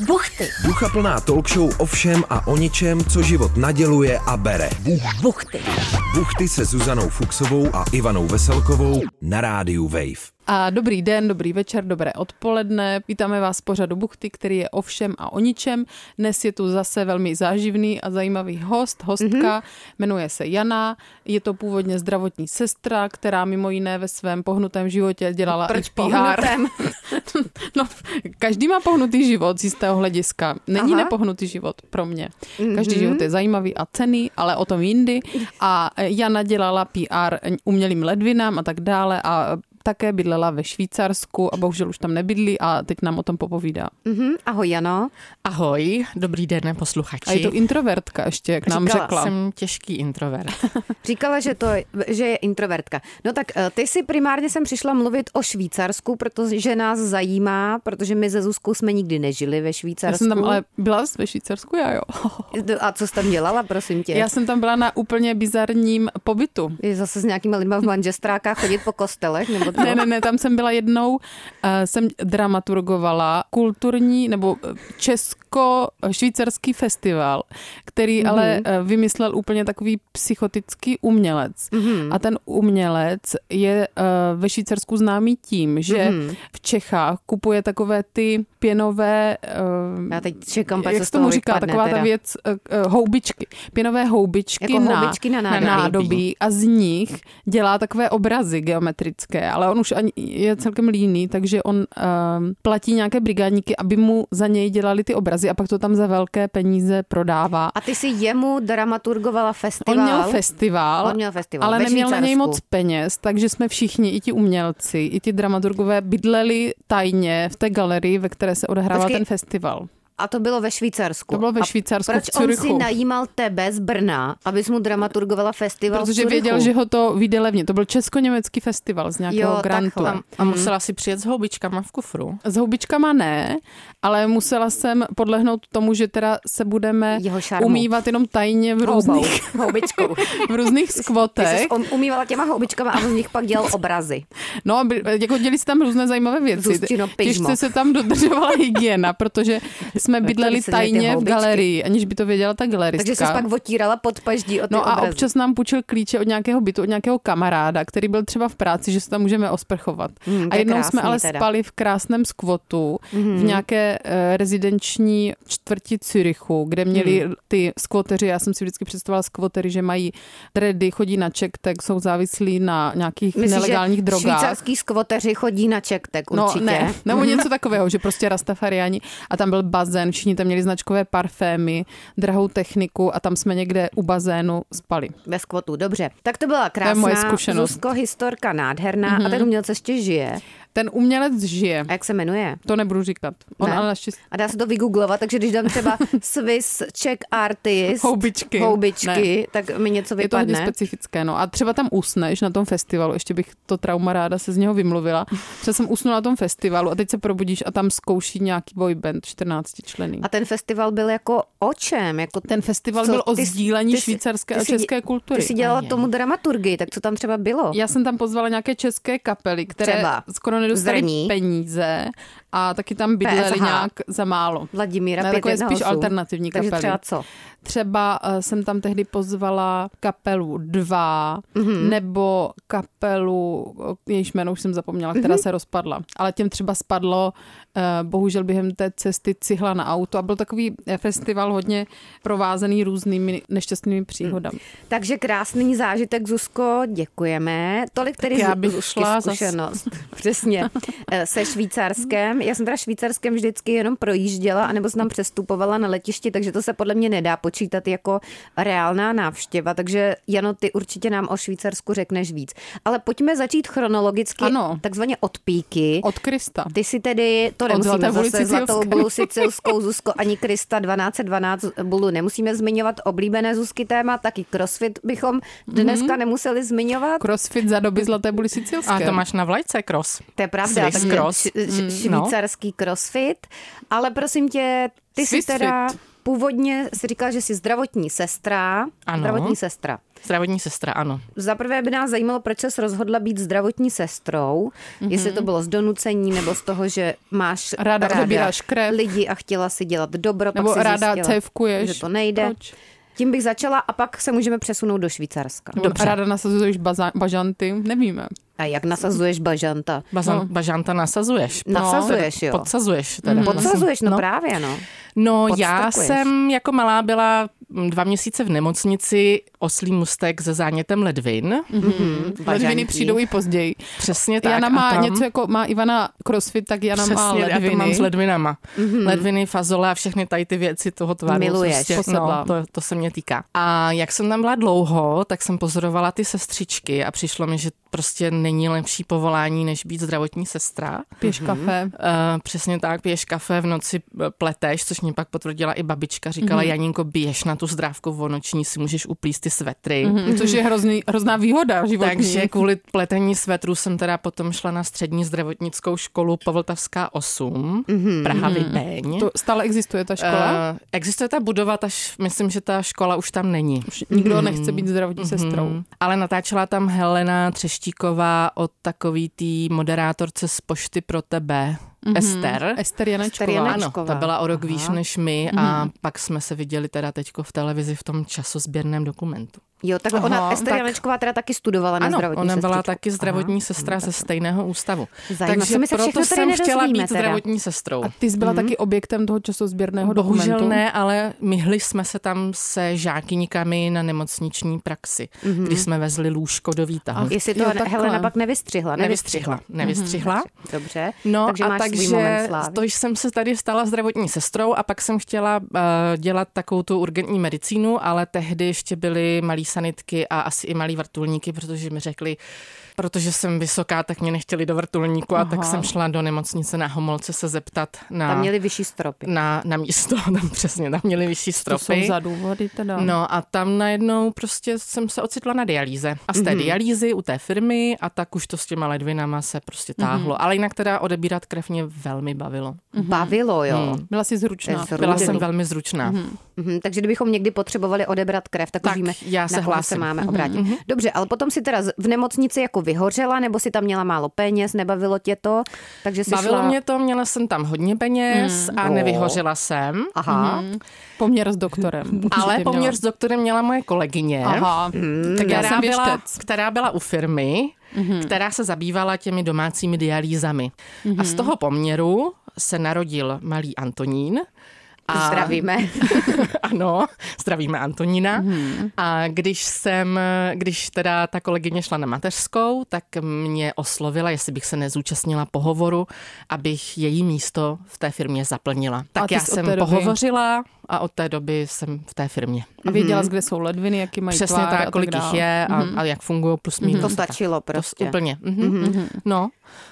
Buchty. Ducha plná talk show o všem a o ničem, co život naděluje a bere. Buchty. Buchty se Zuzanou Fuxovou a Ivanou Veselkovou na rádiu Wave. A dobrý den, dobrý večer, dobré odpoledne. Vítáme vás z pořadu Buchty, který je o všem a o ničem. Dnes je tu zase velmi záživný a zajímavý host, hostka. Mm-hmm. Jmenuje se Jana. Je to původně zdravotní sestra, která mimo jiné ve svém pohnutém životě dělala Proč i PR. no, každý má pohnutý život z jistého hlediska. Není Aha. nepohnutý život pro mě. Každý život je zajímavý a cený, ale o tom jindy. A Jana dělala PR umělým ledvinám a tak dále a také bydlela ve Švýcarsku a bohužel už tam nebydlí a teď nám o tom popovídá. Mhm, ahoj Jano. Ahoj, dobrý den posluchači. A je to introvertka ještě, jak nám Říkala, řekla. jsem těžký introvert. Říkala, že, to, že je introvertka. No tak eh, ty si primárně jsem přišla mluvit o Švýcarsku, protože nás zajímá, protože my ze Zuzkou jsme nikdy nežili ve Švýcarsku. Já jsem tam ale byla ve Švýcarsku, já jo. A co jsi tam dělala, prosím tě? Já jsem tam byla na úplně bizarním pobytu. Je zase s nějakýma lidma v manžestrákách chodit po kostelech? Nebo Ne, ne, ne, tam jsem byla jednou, uh, jsem dramaturgovala kulturní nebo eh, česko-švýcarský festival, který mm-hmm. ale uh, vymyslel úplně takový psychotický umělec. Mm-hmm. A ten umělec je uh, ve Švýcarsku známý tím, že mm-hmm. v Čechách kupuje takové ty pěnové... Já teď čekám, jak se tomu říká, taková teda. ta věc, houbičky. Pěnové houbičky, Jako na, houbičky na nádobí. nádobí a z nich dělá takové obrazy geometrické, ale on už ani je celkem líný, takže on platí nějaké brigádníky, aby mu za něj dělali ty obrazy a pak to tam za velké peníze prodává. A ty si jemu dramaturgovala festival? On měl festival, On měl festival ale neměl na něj moc peněz, takže jsme všichni, i ti umělci, i ti dramaturgové, bydleli tajně v té galerii, ve které se odehrával Počkej, ten festival. A to bylo ve Švýcarsku. To bylo ve A Švýcarsku, proč v Curychu. on si najímal tebe z Brna, abys mu dramaturgovala festival v Protože Curychu? věděl, že ho to vyjde levně. To byl česko-německý festival z nějakého Jo, grantu. takhle. A musela si přijet s houbičkama v kufru. S houbičkama ne, ale musela jsem podlehnout tomu, že teda se budeme umývat jenom tajně v různých, houbičkou. v různých skvotech. on umývala těma houbičkama a on z nich pak dělal obrazy. No, a jako děli se tam různé zajímavé věci. Těžce se tam dodržovala hygiena, protože jsme bydleli tajně v galerii, aniž by to věděla ta galeristka. Takže se pak otírala pod paždí o ty No a obrazy. občas nám půjčil klíče od nějakého bytu, od nějakého kamaráda, který byl třeba v práci, že se tam můžeme osprchovat. Hmm, a je jednou krásný jsme ale teda. spali v krásném skvotu v nějaké uh, rezidenční čtvrti Curychu, kde měli Hmm. ty skvoteři, já jsem si vždycky představovala skvotery, že mají dredy, chodí na ček, tak jsou závislí na nějakých Myslíš, nelegálních že drogách. švýcarský skvoteři chodí na čektek určitě? No ne, nebo něco takového, že prostě rastafariáni a tam byl bazén, všichni tam měli značkové parfémy, drahou techniku a tam jsme někde u bazénu spali. Ve skvotu, dobře. Tak to byla krásná, moje zkušenost. Zuzko, historka nádherná mm-hmm. a ten umělec ještě žije. Ten umělec žije. A jak se jmenuje? To nebudu říkat. On Ne. ale naštěstí... A dá se to vygooglovat, takže když dám třeba Swiss Czech Artist, Houbičky. houbičky tak mi něco Je to hodně vypadne. specifické, no. A třeba tam usneš na tom festivalu, ještě bych to trauma ráda se z něho vymluvila. Třeba jsem usnula na tom festivalu a teď se probudíš a tam zkouší nějaký boyband 14 člený. A ten festival byl jako o čem? Jako Ten festival co- byl o ty jsi- sdílení ty jsi- švýcarské ty a jsi- české kultury. Ty si dělala tomu dramaturgii, tak co tam třeba bylo? Já jsem tam pozvala nějaké české kapely, které Třeba skoro nedostali Zrní. peníze a taky tam bydleli PSH. nějak za málo. Vladimíra Ne, takové spíš hlasů. alternativní Takže kapely. třeba co? Třeba uh, jsem tam tehdy pozvala kapelu Dva, Mhm. mm-hmm. nebo kapelu, eh, jejíž jméno už jsem zapomněla, která Mhm. mm-hmm. se rozpadla. Ale těm třeba spadlo, uh, bohužel během té cesty cihla na auto a byl takový festival hodně provázený různými nešťastnými příhodami. Takže krásný zážitek, Zuzko, děkujeme. Tolik tedy já bych šla zas- zkušenost. Přesně. Se Švýcarskem. Já jsem teda Švýcarskem vždycky jenom projížděla, anebo jsem tam přestupovala na letišti, takže to se podle mě nedá počítat jako reálná návštěva. Takže Jano, ty určitě nám o Švýcarsku řekneš víc. Ale pojďme začít chronologicky, Ano. takzvaně od píky. Od Krista. Ty si tedy, to Od nemusíme zase zlatou bulu sicilskou Zuzko, ani Krista 1212 bulu nemusíme zmiňovat. Oblíbené Zuzky téma, taky crossfit bychom dneska Mhm. nemuseli zmiňovat. Crossfit za doby Zlaté buly sicilské. A to máš na vlajce cross. To je pravda, Swiss takže cross. š- š- Mm, no. Švýcarský crossfit. Ale prosím tě, ty Swiss si teda... fit. původně si říkala, že jsi zdravotní sestra. Ano. Zdravotní sestra. Zdravotní sestra, ano. Za prvé by nás zajímalo, proč se rozhodla být zdravotní sestrou. Mm-hmm. Jestli to bylo z donucení, nebo z toho, že máš Ráda odebíráš krev. lidi a chtěla si dělat dobro, Nebo pak si ráda zjistila, cévkuješ. že to nejde. Proč? Tím bych začala a pak se můžeme přesunout do Švýcarska. Nebo ráda nasazuješ baza- bažanty, nevíme. A jak nasazuješ bažanta? Bazan, No. Bažanta nasazuješ. Nasazuješ, no, jo. Podsazuješ teda. Podsazuješ, no, No. právě, no. No, já jsem jako malá byla dva měsíce v nemocnici oslý mustek se zánětem ledvin. Mm-hmm. Ledviny přijdou i později. Přesně tak. Jana a má tam- něco jako, má Ivana crossfit, tak Jana má Přesně, já to ledviny. mám s ledvinama. Mm-hmm. Ledviny, fazole a všechny tady ty věci toho tvaru. Miluješ. Prostě, no, to, to se mě týká. A jak jsem tam byla dlouho, tak jsem pozorovala ty sestřičky a přišlo mi, že prostě není lepší povolání, než být zdravotní sestra. Piješ kafe. Uh, přesně tak, piješ kafe, v noci eh, pleteš, což mě pak potvrdila i babička. Říkala, mm-hmm. Janinko, běž na tu zdrávku v noční, si můžeš uplíst ty svetry. Mm-hmm. Mm, Což je hrozný, hrozná výhoda životní. Takže kvůli pletení svetrů jsem teda potom šla na střední zdravotnickou školu Povltavská 8, mm-hmm. Praha Vybeň. To stále existuje ta škola? Uh, existuje ta budova, ta š, myslím, že ta škola už tam není. Už nikdo nechce být zdravotní sestrou. Mm, ale natáčela tam Helena Třeštíková od takový tý moderátorce z Pošty pro tebe, mm-hmm. Ester. Ester Janečková. Ester Janečková. Ano, ta byla o rok Aha. výš než my a pak jsme se viděli teda teďko v televizi v tom časozběrném dokumentu. Jo, takhle ona, Aha, Ester tak- Janečková teda taky studovala na Ano, zdravotní ona byla sestřičku. taky zdravotní Aha. sestra ze stejného ústavu. Zajímavé, Takže my se proto jsem chtěla být teda. zdravotní sestrou. A ty jsi byla taky objektem toho časozběrného dokumentu? Bohužel ne, ale myhli jsme se tam se žákyníkami na nemocniční praxi, mm-hmm. když jsme vezli lůžko do výtahu. Jestli to Jo, takhle. Helena pak nevystřihla. Nevystřihla, nevystřihla. Dobře, No takže a máš takže moment slávy. to jsem se tady stala zdravotní sestrou a pak jsem chtěla uh, dělat takovou tu urgentní medicínu, ale tehdy ještě byly malý sanitky a asi i malý vrtulníky, protože mi řekli, protože jsem vysoká, tak mě nechtěli do vrtulníku a tak Aha. jsem šla do nemocnice na Homolce se zeptat na, Tam měli vyšší stropy. na, na místo, tam přesně, tam měli vyšší To stropy. jsou za důvody teda. No a tam najednou prostě jsem se ocitla na dialýze. A z té mm-hmm. dialýzy u té firmy a tak už to s těma ledvinama se prostě táhlo. Mm-hmm. Ale jinak teda odebírat krev mě velmi bavilo. Bavilo, jo. Hmm. Byla jsi zručná. To je Byla jsem velmi zručná. Mm-hmm. Mhm, takže kdybychom někdy potřebovali odebrat krev, tak, Tak, už víme, já se na se máme obrátit. Dobře, ale potom si teda v nemocnici jako vyhořela, nebo si tam měla málo peněz, nebavilo tě to, takže si Bavilo šla... mě to, měla jsem tam hodně peněz a Jo. nevyhořela jsem. Aha, Poměr s doktorem. Ale měla. poměr s doktorem měla moje kolegyně, Aha, tak já která, jsem byla, která byla u firmy, která se zabývala těmi domácími dialýzami. A z toho poměru se narodil malý Antonín. A zdravíme. ano, zdravíme Antonína. A když jsem, když teda ta kolegyně šla na mateřskou, tak mě oslovila, jestli bych se nezúčastnila pohovoru, abych její místo v té firmě zaplnila. Tak já jsem pohovořila a od té doby jsem v té firmě. A věděla jsi, kde jsou ledviny, jaký mají Přesně tvár tak, a kolik tak jich je a, a jak fungují plus minus. To stačilo prostě. To úplně. Mhm. No,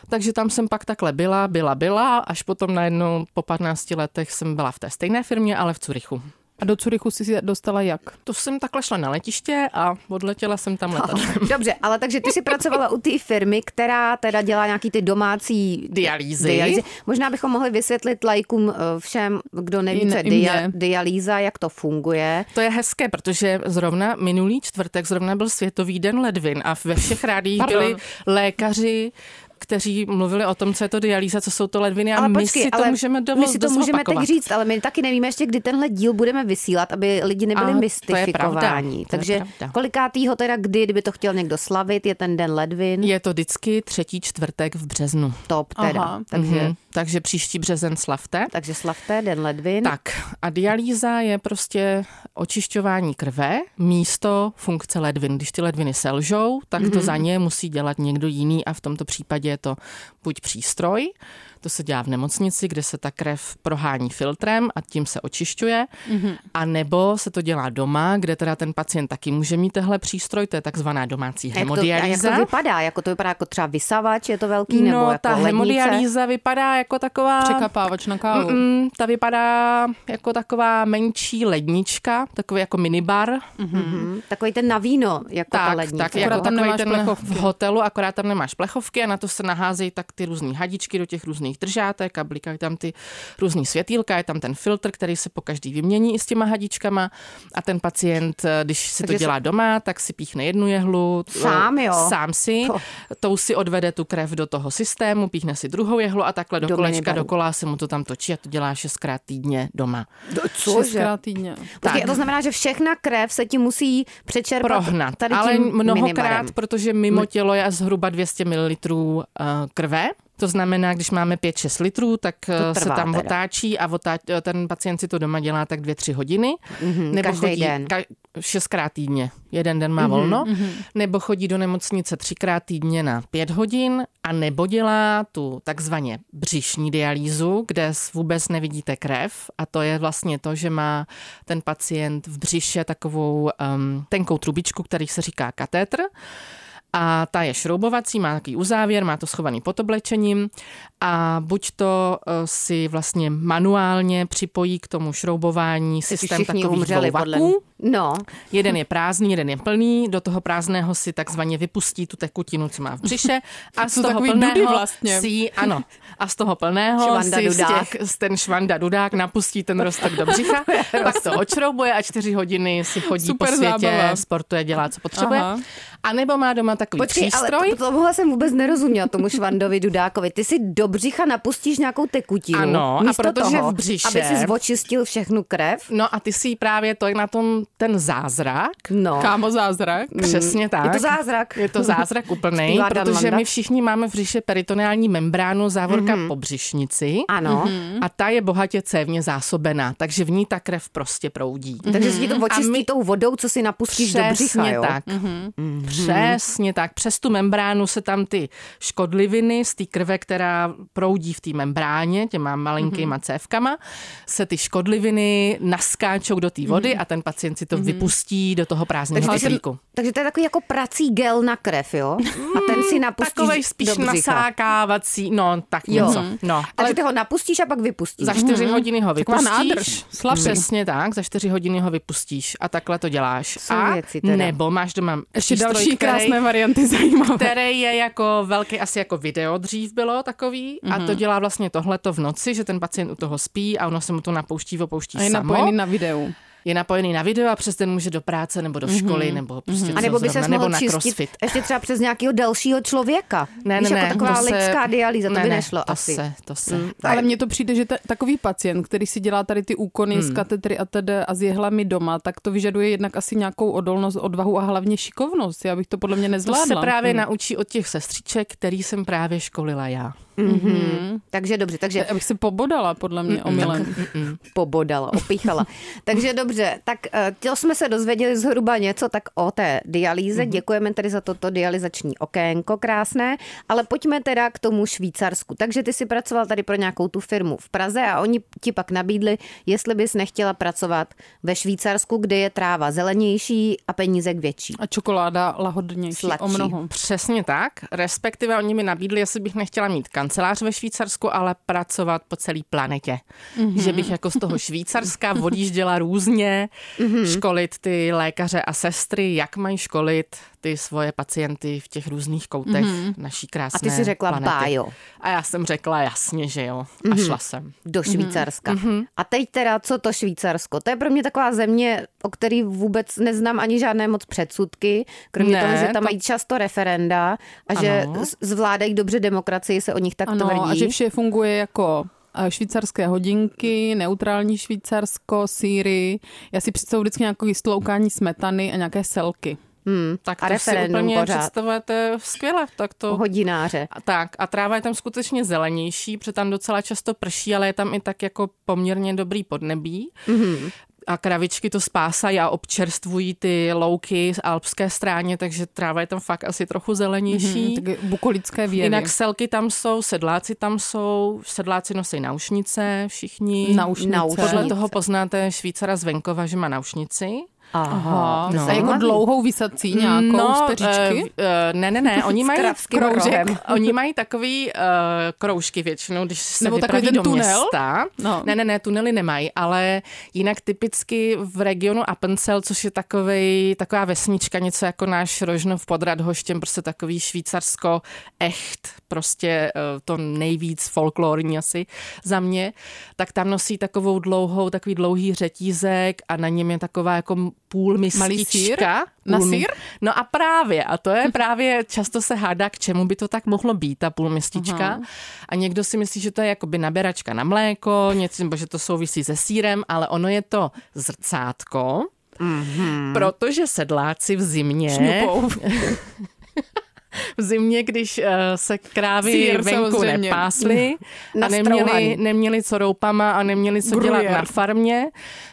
takže tam jsem pak takhle byla, byla, byla, až potom najednou po 15 letech jsem byla v té stejné firmě, ale v Curychu. A do Curychu jsi se dostala jak? To jsem takhle šla na letiště a odletěla jsem tam letadlem. Dobře, ale takže ty jsi pracovala u té firmy, která teda dělá nějaký ty domácí Dialýzy. dialýzy. Možná bychom mohli vysvětlit lajkům eh, všem, kdo neví, co je dia, dialýza, jak to funguje. To je hezké, protože zrovna minulý čtvrtek zrovna byl Světový den ledvin a ve všech rádích byli lékaři, kteří mluvili o tom, co je to dialýza, co jsou to ledviny a Ale my počkej, si to ale můžeme dovolit my si to můžeme teď říct, ale my taky nevíme ještě, kdy tenhle díl budeme vysílat, aby lidi nebyli A to je mystifikováni. pravda, to je Takže kolikátýho teda kdy, kdyby to chtěl někdo slavit, je ten den ledvin? Je to vždycky třetí čtvrtek v březnu. Top teda. Aha. Takže, Mhm. Takže příští březen slavte. takže slavte den ledvin. Tak a dialýza je prostě očišťování krve místo funkce ledvin. Když ty ledviny selžou, tak to za ně musí dělat někdo jiný a v tomto případě je to buď přístroj, to se dělá v nemocnici, kde se ta krev prohání filtrem a tím se očišťuje, a nebo se to dělá doma, kde teda ten pacient taky může mít tehle přístroj, to je takzvaná domácí A jak, to, a jak hemodialýza. to vypadá? Jako to vypadá jako třeba vysavač, je to velký, nebo no, jako ta lednice? hemodialýza vypadá jako taková... Překapávač na kávu. Mm, ta vypadá jako taková menší lednička, takový jako minibar. Mhm. Takový ten na víno, jako ta Tak, lednice. tak Akorát jako tam takový nemáš ten plechovky. v hotelu, akorát tam nemáš plechovky a na to se naházejí tak ty různé hadičky do těch různých různých držátek a blikají tam ty různý světýlka, je tam ten filtr, který se po každý vymění i s těma hadičkama a ten pacient, eh, když si Takže to dělá doma, tak si píchne jednu jehlu. eh, Sám, jo? Sám si. To. Tou si odvede tu krev do toho systému, píchne si druhou jehlu a takhle do, Do kolečka dokola se mu to tam točí a to dělá šestkrát týdně doma. Cože? Šestkrát týdně. Počkej, Tak. to znamená, že všechna krev se ti musí přečerpat prohnat, tady ale mnohokrát, minibarem. protože mimo tělo je zhruba 200 ml uh, krve. To znamená, když máme 5-6 litrů, tak to se tam teda. otáčí a otá, ten pacient si to doma dělá tak 2-3 hodiny. Mhm, každý den. Ka- šestkrát týdně. Jeden den má Mhm, volno. Nebo chodí do nemocnice třikrát týdně na pět hodin a nebo dělá tu takzvaně břišní dialýzu, kde vůbec nevidíte krev a to je vlastně to, že má ten pacient v břiše takovou um, tenkou trubičku, který se říká katétr a ta je šroubovací, má takový uzávěr, má to schovaný pod oblečením a buď to eh, si vlastně manuálně připojí k tomu šroubování systém takových umřeli, dvou podle. No, Jeden je prázdný, jeden je plný, do toho prázdného si takzvaně vypustí tu tekutinu, co má v břiše a z toho plného vlastně. si, ano, a z toho plného Švanda si z dudák. těch, z ten švanda dudák napustí ten rostok do břicha, pak to očroubuje a čtyři hodiny si chodí Super po světě, zábava. sportuje, dělá, co potřebuje. Aha. A nebo má doma takový počkej, přístroj. ale to, tomuhle jsem vůbec nerozuměla, tomu Švandovi Dudákovi. Ty si do břicha napustíš nějakou tekutinu. Ano, a protože toho, v břiše- Aby si očistil všechnu krev. No a ty si právě to je na tom ten zázrak. No, Kámo zázrak. Přesně tak. je to zázrak. Je to zázrak úplný, protože my všichni máme v břiše peritoneální membránu, závorka mm-hmm. po břišnici. Ano, A ta je bohatě cévně zásobená, takže v ní ta krev prostě proudí. takže si to očistí my- tou vodou, co si napustíš do břicha, jo? tak. Mm-hmm. Přesně tak. Přes tu membránu se tam ty škodliviny z té krve, která proudí v té membráně, těma malinkýma mm-hmm. cévkama, se ty škodliviny naskáčou do té vody mm-hmm. a ten pacient si to mm-hmm. vypustí do toho prázdného Takže, kyslíku. takže to je takový jako prací gel na krev, jo? A ten si napustíš Takovej spíš do nasákávací, no tak Jo. něco. No, Takže ty ho napustíš a pak vypustíš. Za čtyři hodiny ho Taková vypustíš. nádrž, slabý. Přesně tak, za čtyři hodiny ho vypustíš a takhle to děláš. Jsou a věci teda. nebo máš doma Ještě přístroj, další který, krásné varianty zajímavé. který je jako velký, asi jako video dřív bylo takový a Mhm. to dělá vlastně tohleto v noci, že ten pacient u toho spí a ono se mu to napouští, opouští A je samo. napojený na videu. Je napojený na video a přes den může do práce nebo do školy nebo prostě Mhm. A nebo by se nebo na čistit crossfit. ještě třeba přes nějakého dalšího člověka. Ne, Víš, ne, jako ne, taková to se- lidská dialýza, to ne, by ne, nešlo to asi. Se, to se. Mm. Ale mně to přijde, že ta, takový pacient, který si dělá tady ty úkony z katetry a tedy a s jehlami doma, tak to vyžaduje jednak asi nějakou odolnost, odvahu a hlavně šikovnost. Já bych to podle mě To nezvládla. se právě naučí od těch sestřiček, který jsem právě školila já. Mhm. Takže dobře, takže Abych se pobodala, podle mě, omylem. pobodala, opíchala. Takže dobře, tak eh, to jsme se dozvěděli zhruba něco tak o té dialýze. Mhm. Děkujeme tedy za toto dialyzační okénko krásné, ale pojďme teda k tomu Švýcarsku. Takže ty si pracoval tady pro nějakou tu firmu v Praze a oni ti pak nabídli, jestli bys nechtěla pracovat ve Švýcarsku, kde je tráva zelenější a penízek větší. A čokoláda lahodnější Sladší. o mnoho. Přesně tak, respektive oni mi nabídli, jestli bych nechtěla mít kancelář ve Švýcarsku, ale pracovat po celé planetě. Mm-hmm. Že bych jako z toho Švýcarska odjížděla různě, mm-hmm. školit ty lékaře a sestry, jak mají školit ty svoje pacienty v těch různých koutech mm-hmm. naší krásné A ty si řekla planety. bájo. A já jsem řekla jasně, že jo. A mm-hmm. šla jsem. do Švýcarska. Mm-hmm. A teď teda, co to Švýcarsko? To je pro mě taková země, o který vůbec neznám ani žádné moc předsudky, kromě Ne, toho, že tam to- mají často referenda a že Ano. z- zvládají dobře demokracii, se o nich tak Ano, tvrdí. a že vše funguje jako eh, švýcarské hodinky, neutrální Švýcarsko, síry. Já si představuji vždycky nějaké stloukání smetany a nějaké selky. Hmm. Tak a to si úplně pořád. představujete skvěle. Tak to Hodináře. A Tak a tráva je tam skutečně zelenější, protože tam docela často prší, ale je tam i tak jako poměrně dobrý podnebí. Mm-hmm. A kravičky to spásají a občerstvují ty louky z alpské stráně, takže tráva je tam fakt asi trochu zelenější. Mm, tak bukolické věry. Jinak selky tam jsou, sedláci tam jsou, sedláci nosí naušnice, všichni. Naušnice. Naušnice. Podle toho poznáte Švýcara z venkova, že má naušnici. Aha, No. A jako dlouhou vysací nějakou z peříčky? uh, ne, ne, ne, oni mají kroužek, oni mají takový uh, kroužky většinou, když se Nebo takový vypraví ten do tunel? města. No. Ne, ne, ne, tunely nemají, ale jinak typicky v regionu Appenzell, což je takovej, taková vesnička, něco jako náš Rožnov pod Radhoštěm, prostě takový švýcarsko echt, prostě uh, to nejvíc folklorní asi za mě, tak tam nosí takovou dlouhou, takový dlouhý řetízek a na něm je taková jako půl mistička. Na sýr? No a právě, a to je právě, často se hádá, k čemu by to tak mohlo být, ta půlmistička. Aha. A někdo si myslí, že to je jakoby naberačka na mléko, něco, nebo že to souvisí se sírem, ale ono je to zrcátko, mm-hmm. protože sedláci v zimě... Šňupou. V zimě, když uh, se krávy Sýr, venku samozřejmě. nepásly a neměli, neměli co roupama a neměli co dělat Gruyère. na farmě,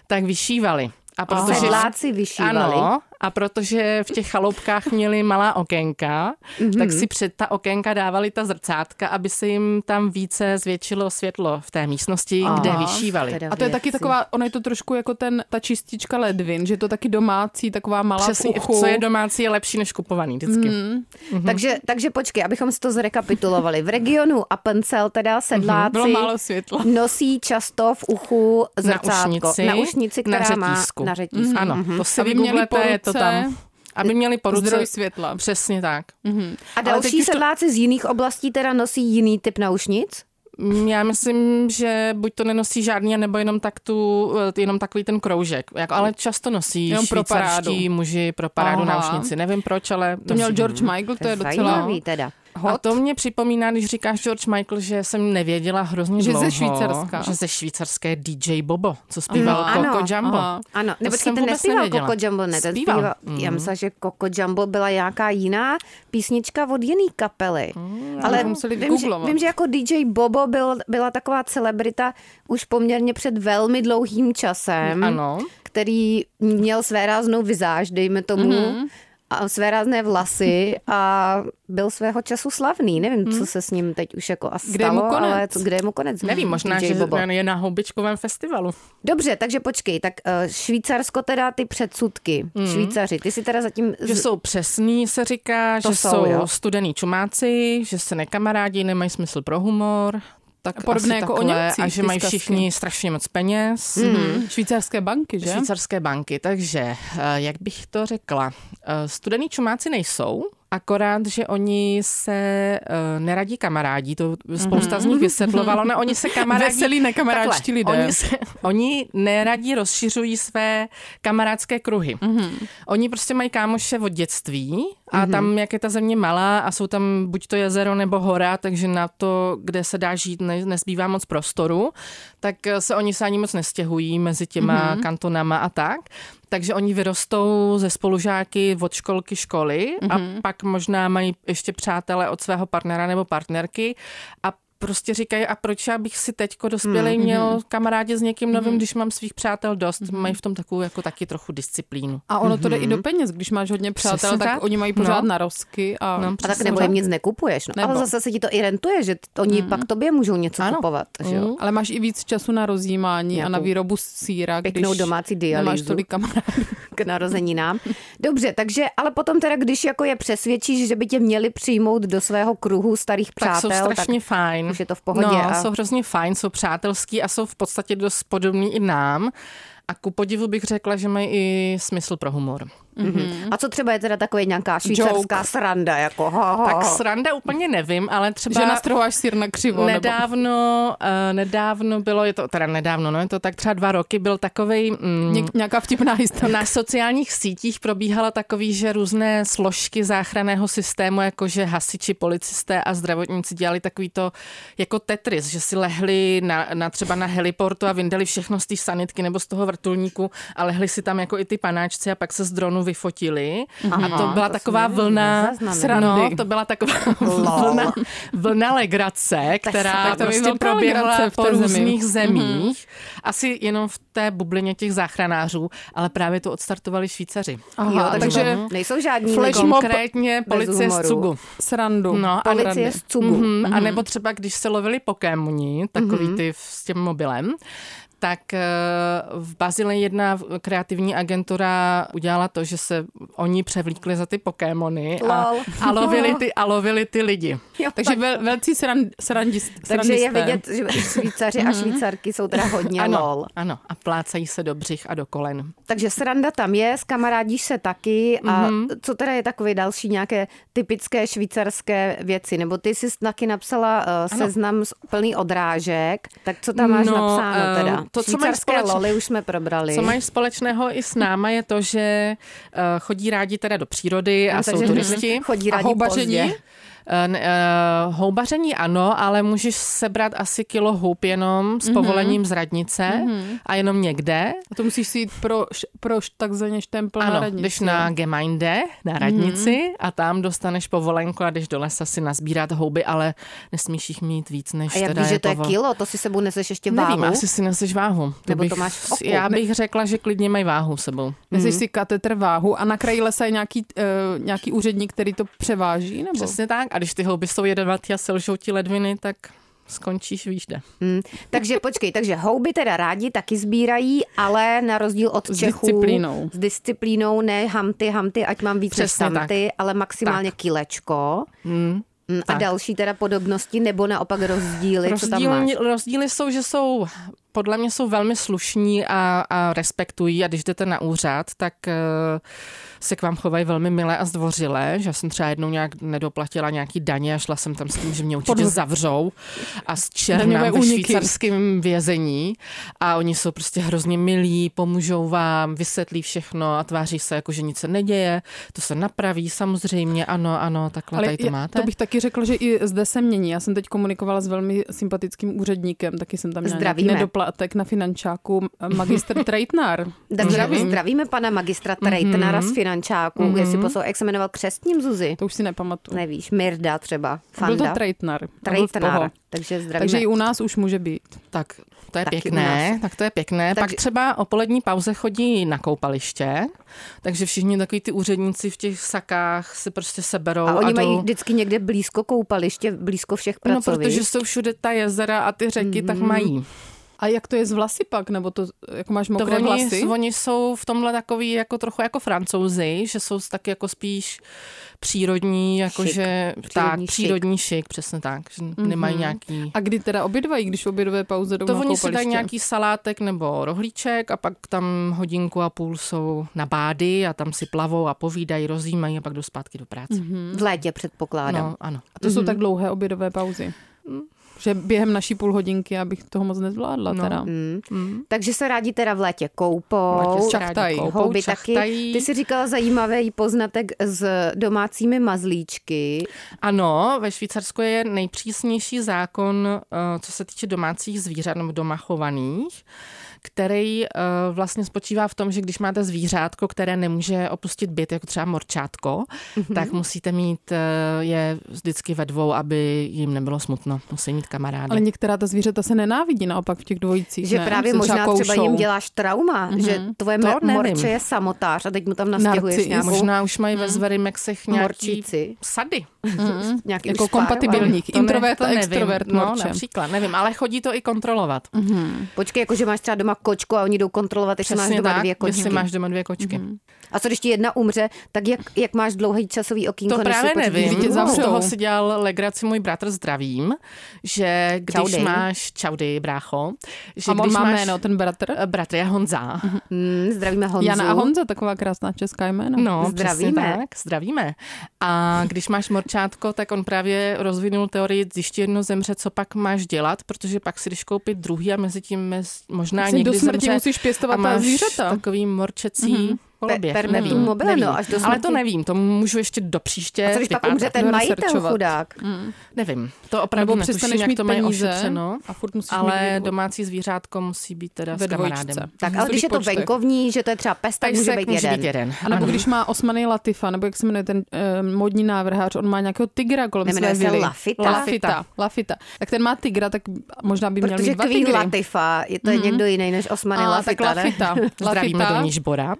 tak vyšívali. A protože Sedláci vyšívali. ano, a protože v těch chaloupkách měli malá okénka, mm-hmm. tak si před ta okénka dávali ta zrcátka, aby se jim tam více zvětšilo světlo v té místnosti, Aha, kde vyšívali. A to je taky taková, ono je to trošku jako ten, ta čistička ledvin, že je to taky domácí, taková malá Přesně, v uchu. co je domácí, je lepší než kupovaný vždycky. Mm. Mm. Takže, takže počkej, abychom si to zrekapitulovali. V regionu Appenzell teda sedláci Bylo málo světla. nosí často v uchu zrcátko. ušnici, na ušnici, na která má řetízku. na řetízku. Ano, to si Aby měli po vygooglete, je to ruce tam. Aby měli po ruce. Zdroj světla. Přesně tak. A Ale teď další to- sedláci z jiných oblastí teda nosí jiný typ naušnic? Mm, Já myslím, že buď to nenosí žádný, nebo jenom, tak tu, eh, jenom takový ten kroužek. Jako, ale často nosí Jenom pro švýcarští parádu. muži pro parádu Aha. náušnici. Nevím proč, ale To měl. George Michael, to je docela... Zajímavý teda. A to mě připomíná, když říkáš George Michael, že jsem nevěděla hrozně Že ze dlouho, Švýcarska. že ze švýcarské DJ Bobo, co zpíval Ano, Coco ano. Jumbo. Aha. Ano, nebo ten nespíval nevěděla. Coco Jumbo, ne, ten Zpíval. zpíval. Mhm. Já myslela, že Coco Jumbo byla nějaká jiná písnička od jiný kapely. Ale bychom museli vím že, vím, že jako DJ Bobo byl, byla taková celebrita už poměrně před velmi dlouhým časem, Ano. který měl své ráznou vizáž, dejme tomu, Mhm. A své rázné vlasy a byl svého času slavný. Nevím, co se s ním teď už jako a stalo, Kde je mu konec? ale co, kde je mu konec? Nevím, možná, DJ že Bobo. je na houbičkovém festivalu. Dobře, takže počkej, tak uh, Švýcarsko teda ty předsudky, mm. Švýcaři, ty si teda zatím... Že jsou přesní, se říká, To že jsou, jsou, jo. studený čumáci, že se nekamarádí, nemají smysl pro humor. Tak Podobné jako o takhle, Němcích, A že mají zkazky. všichni strašně moc peněz. Mm. Švýcarské banky, že? Švýcarské banky, takže eh, jak bych to řekla, eh, studený čumáci nejsou, akorát, že oni se uh, neradí kamarádí, to spousta z nich vysvětlovalo, no oni se kamarádí... Veselí nekamarádští lidé. Oni, se, oni neradí rozšiřují své kamarádské kruhy. Mm-hmm. Oni prostě mají kámoše od dětství a mm-hmm. tam, jak je ta země malá a jsou tam buď to jezero nebo hora, takže na to, kde se dá žít, ne, nezbývá moc prostoru, tak eh, se oni se ani moc nestěhují mezi těma mm-hmm. kantonama a tak. Takže oni vyrostou ze spolužáky od školky školy mm-hmm. a pak možná mají ještě přátele od svého partnera nebo partnerky a prostě říkají, a proč já bych si teďko dospělej mm-hmm. měl kamarádě s někým novým, mm-hmm. když mám svých přátel dost. Mm-hmm. Mají v tom takovou jako taky trochu disciplínu. A ono to jde i do peněz, když máš hodně přátel, Přesně tak, tak. oni mají pořád No. narosky. A, No, A tak nebo jim nic nekupuješ. No. Nebo. Ale zase se ti to i rentuje, že oni mm. pak tobě můžou něco Ano. kupovat. Že jo? Mm. ale máš i víc času na rozjímání a na výrobu síra, pěknou když domácí nemáš dialýzu. tolik kamarádů. k narozeninám. Dobře, takže ale potom teda, když jako je přesvědčíš, že by tě měli přijmout do svého kruhu starých Tak přátel, jsou strašně tak fajn. Už je to v pohodě No, a- jsou hrozně fajn, jsou přátelský a jsou v podstatě dost podobní i nám. A ku podivu bych řekla, že mají i smysl pro humor. Mm-hmm. A co třeba je teda takový nějaká švýcarská Joke. sranda, jako ha, ha, Tak sranda úplně nevím, ale třeba... Že nastrhováš sír na křivo. Nebo... Nedávno, uh, nedávno bylo, je to teda nedávno, no je to tak třeba dva roky, byl takovej... Mm, Něk, nějaká vtipná historka. na sociálních sítích probíhala takový, že různé složky záchranného systému, jakože hasiči, policisté a zdravotníci dělali takový to jako Tetris, že si lehli na, na třeba na heliportu a vyndali všechno z té sanitky nebo z toho vrtulníku a lehli si tam jako i ty panáčci a pak se z dronu vyfotili. Aha, a to byla to taková vlna nezaznamenala. Srandy. No, to byla taková vlna, vlna legrace, která tak to prostě proběhla v po různých zemích. Asi jenom v té bublině těch záchranářů, ale právě to odstartovali Švýcaři. Aha, Jo, takže, takže nejsou žádní Flash mob Konkrétně policie z. Cugu. srandu. No, a Policie z Cugu. Mm-hmm. A nebo třeba, když se lovili pokémoni, takový ty v- s tím mobilem, tak eh, v Bazile jedna kreativní agentura udělala to, že se oni převlíkli za ty Pokémony a, a, lovili ty, a lovili ty lidi. Jo, Takže vel, velcí srand, srandist, Takže je vidět, že Švýcaři a Švýcarky jsou teda hodně ano, lol. Ano, a plácají se do břich a do kolen. Takže sranda tam je, kamarádíš se taky a mm-hmm. co teda je takové další nějaké typické švýcarské věci? Nebo ty jsi taky napsala uh, seznam plný odrážek, tak co tam máš no, napsáno teda? To, co mají společné, loly už jsme probrali. Co mají společného i s náma je to, že uh, chodí rádi teda do přírody a, a jsou turisti. Chodí rádi a pozdě. Uh, houbaření ano, ale můžeš sebrat asi kilo hub jenom s mm-hmm. povolením z radnice mm-hmm. a jenom někde. A to musíš si jít pro, pro takzvaně štempl ano, na radnici. jdeš na Gemeinde, na radnici mm-hmm. a tam dostaneš povolenku a jdeš do lesa si nazbírat houby, ale nesmíš jich mít víc, než a jak teda víš, je že to povol... je kilo, to si sebou neseš ještě váhu? Nevím, asi si neseš váhu. To Nebo bych, to máš v oku. Já bych řekla, že klidně mají váhu sebou. Neseš mm-hmm. si katetr váhu a na kraji lesa je nějaký, uh, nějaký úředník, který to převáží? Nebo? Přesně tak. A když ty houby jsou jedovatý a selžou ti ledviny, tak skončíš výš Hmm, takže počkej, takže houby teda rádi taky sbírají, ale na rozdíl od s Čechů. disciplínou. S disciplínou, ne hamty, hamty, ať mám víc než hamty, ale maximálně tak. kilečko. Hmm. A tak. další teda podobnosti nebo naopak rozdíly, Rozdíl, co tam máš? Rozdíly jsou, že jsou podle mě jsou velmi slušní a, a respektují a když jdete na úřad, tak uh, se k vám chovají velmi milé a zdvořilé, že já jsem třeba jednou nějak nedoplatila nějaký daně a šla jsem tam s tím, že mě určitě zavřou a s černám ve švýcarském vězení a oni jsou prostě hrozně milí, pomůžou vám, vysvětlí všechno a tváří se jako, že nic se neděje, to se napraví samozřejmě, ano, ano, takhle Ale tady to máte. To bych taky řekla, že i zde se mění. Já jsem teď komunikovala s velmi sympatickým úředníkem, taky jsem tam měla nedoplatek na finančáku, magistr Trejtnar. Zdravím. Zdravíme pana magistra Trejtnara mm-hmm. z finančáku finančáků, mm-hmm. jestli poslouchal, jak se jmenoval křestním Zuzi. To už si nepamatuju. Nevíš, Mirda třeba. Fanda. Byl to Treitnar. Treitnar. Takže zdravíme. Takže i u nás už může být. Tak to je Taky pěkné, tak to je pěkné. Takže... Pak třeba o polední pauze chodí na koupaliště, takže všichni takový ty úředníci v těch sakách se prostě seberou. A oni a mají vždycky někde blízko koupaliště, blízko všech pracovišť. No, protože jsou všude ta jezera a ty řeky, mm-hmm. tak mhm. mají. A jak to je z vlasy pak? Nebo to, jako máš mokré to oni, vlasy? Oni jsou v tomhle takový jako trochu jako francouzi, že jsou taky jako spíš přírodní, jakože tak, šik. přírodní šik, přesně tak, že mm-hmm. nemají nějaký... A kdy teda obědvají, když obědové pauze jdou To oni si dají nějaký salátek nebo rohlíček a pak tam hodinku a půl jsou na bády a tam si plavou a povídají, rozjímají a pak jdou zpátky do práce. Mm-hmm. V létě předpokládám. No, ano. A to mm-hmm. jsou tak dlouhé obědové pauzy? Že během naší půl hodinky abych toho moc nezvládla no. teda. Mm. Mm. Takže se rádi teda v létě koupou. Čachtají. Houby taky. Ty jsi říkala zajímavý poznatek s domácími mazlíčky. Ano, ve Švýcarsku je nejpřísnější zákon, eh, co se týče domácích zvířat nebo doma chovaných který uh, vlastně spočívá v tom, že když máte zvířátko, které nemůže opustit byt, jako třeba morčátko, mm-hmm. tak musíte mít uh, je vždycky ve dvou, aby jim nebylo smutno. Musí mít kamarády. Ale některá ta zvířata se nenávidí naopak v těch dvojicích. Že ne? právě možná třeba jim děláš trauma, mm-hmm. že tvoje to morče je samotář a teď mu tam nastěhuješ nějakou... Možná už mají ve mhm. Zverimexech nějaký Morčíci. sady. Mm-hmm. Nějaký jako kompatibilní. Introvert a extrovert No, například, nevím, ale chodí to i kontrolovat. Mm-hmm. Počkej, jakože máš třeba doma kočku a oni jdou kontrolovat, jestli máš doma tak, dvě kočky. Jestli máš doma dvě kočky. Mm-hmm. A co když ti jedna umře, tak jak, jak máš dlouhý časový okýnko? To právě nevím. Tě z toho si dělal legraci můj bratr zdravím, že když čaudy. máš, čaudy brácho, že a když má máš, jméno, ten bratr? Bratr je Honza. Mm, zdravíme Honzu. Jana a Honza, taková krásná česká jména. No, zdravíme. tak, zdravíme. A když máš morčátko, tak on právě rozvinul teorii, když ti jedno zemře, co pak máš dělat, protože pak si jdeš koupit druhý a mezi tím možná Jsi někdy do smrti zemře musíš pěstovat a máš zvířata. takový morčecí mm-hmm koloběh. Per, nevím, mobile, nevím. No, až do Ale to nevím, to můžu ještě do příště. A co když pak umře ten majitel chudák? Mm. Nevím, to opravdu Nebo netuším, jak to mají ošetřeno, a furt musíš ale mít domácí zvířátko musí být teda s kamarádem. Tak, ale když je to venkovní, že to je třeba pes, tak může být jeden. A nebo když má Osmany Latifa, nebo jak se jmenuje ten uh, modní návrhář, on má nějakého tygra kolem své vily. Lafita. Lafita. Lafita. Tak ten má tygra, tak možná by měl mít dva tygry. Latifa, je to mhm. někdo jiný než Osmany Lafita. Tak Lafita. Zdravíme do Nížbora.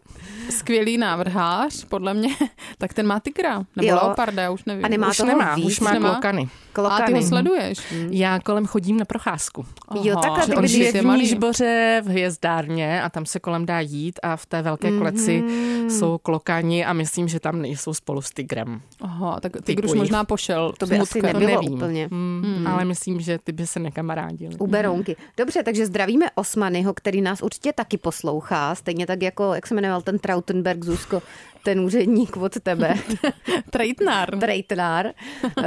Skvělý návrhář, podle mě, tak ten má tygra. Nebo Jo. leoparda, já už nevím. A nemá už toho nemá, víc, už má nemá? klokany. A ty ho Klokany. sleduješ. Já kolem chodím na procházku. Jo, Aha, takhle ty On bydlíš je v. Nížboře v hvězdárně a tam se kolem dá jít a v té velké kleci jsou klokani a myslím, že tam nejsou spolu s tigrem. Aha, tak ty Typuji. už možná pošel. To by asi smutkem. nebylo nevím. úplně. Hmm, Ale myslím, že ty by se nekamarádili. U Berounky. Dobře, takže zdravíme Osmanyho, který nás určitě taky poslouchá, stejně tak jako, jak se jmenoval ten Trautenberg, Zuzko, ten úředník od tebe, Trejtnár. Trejtnár,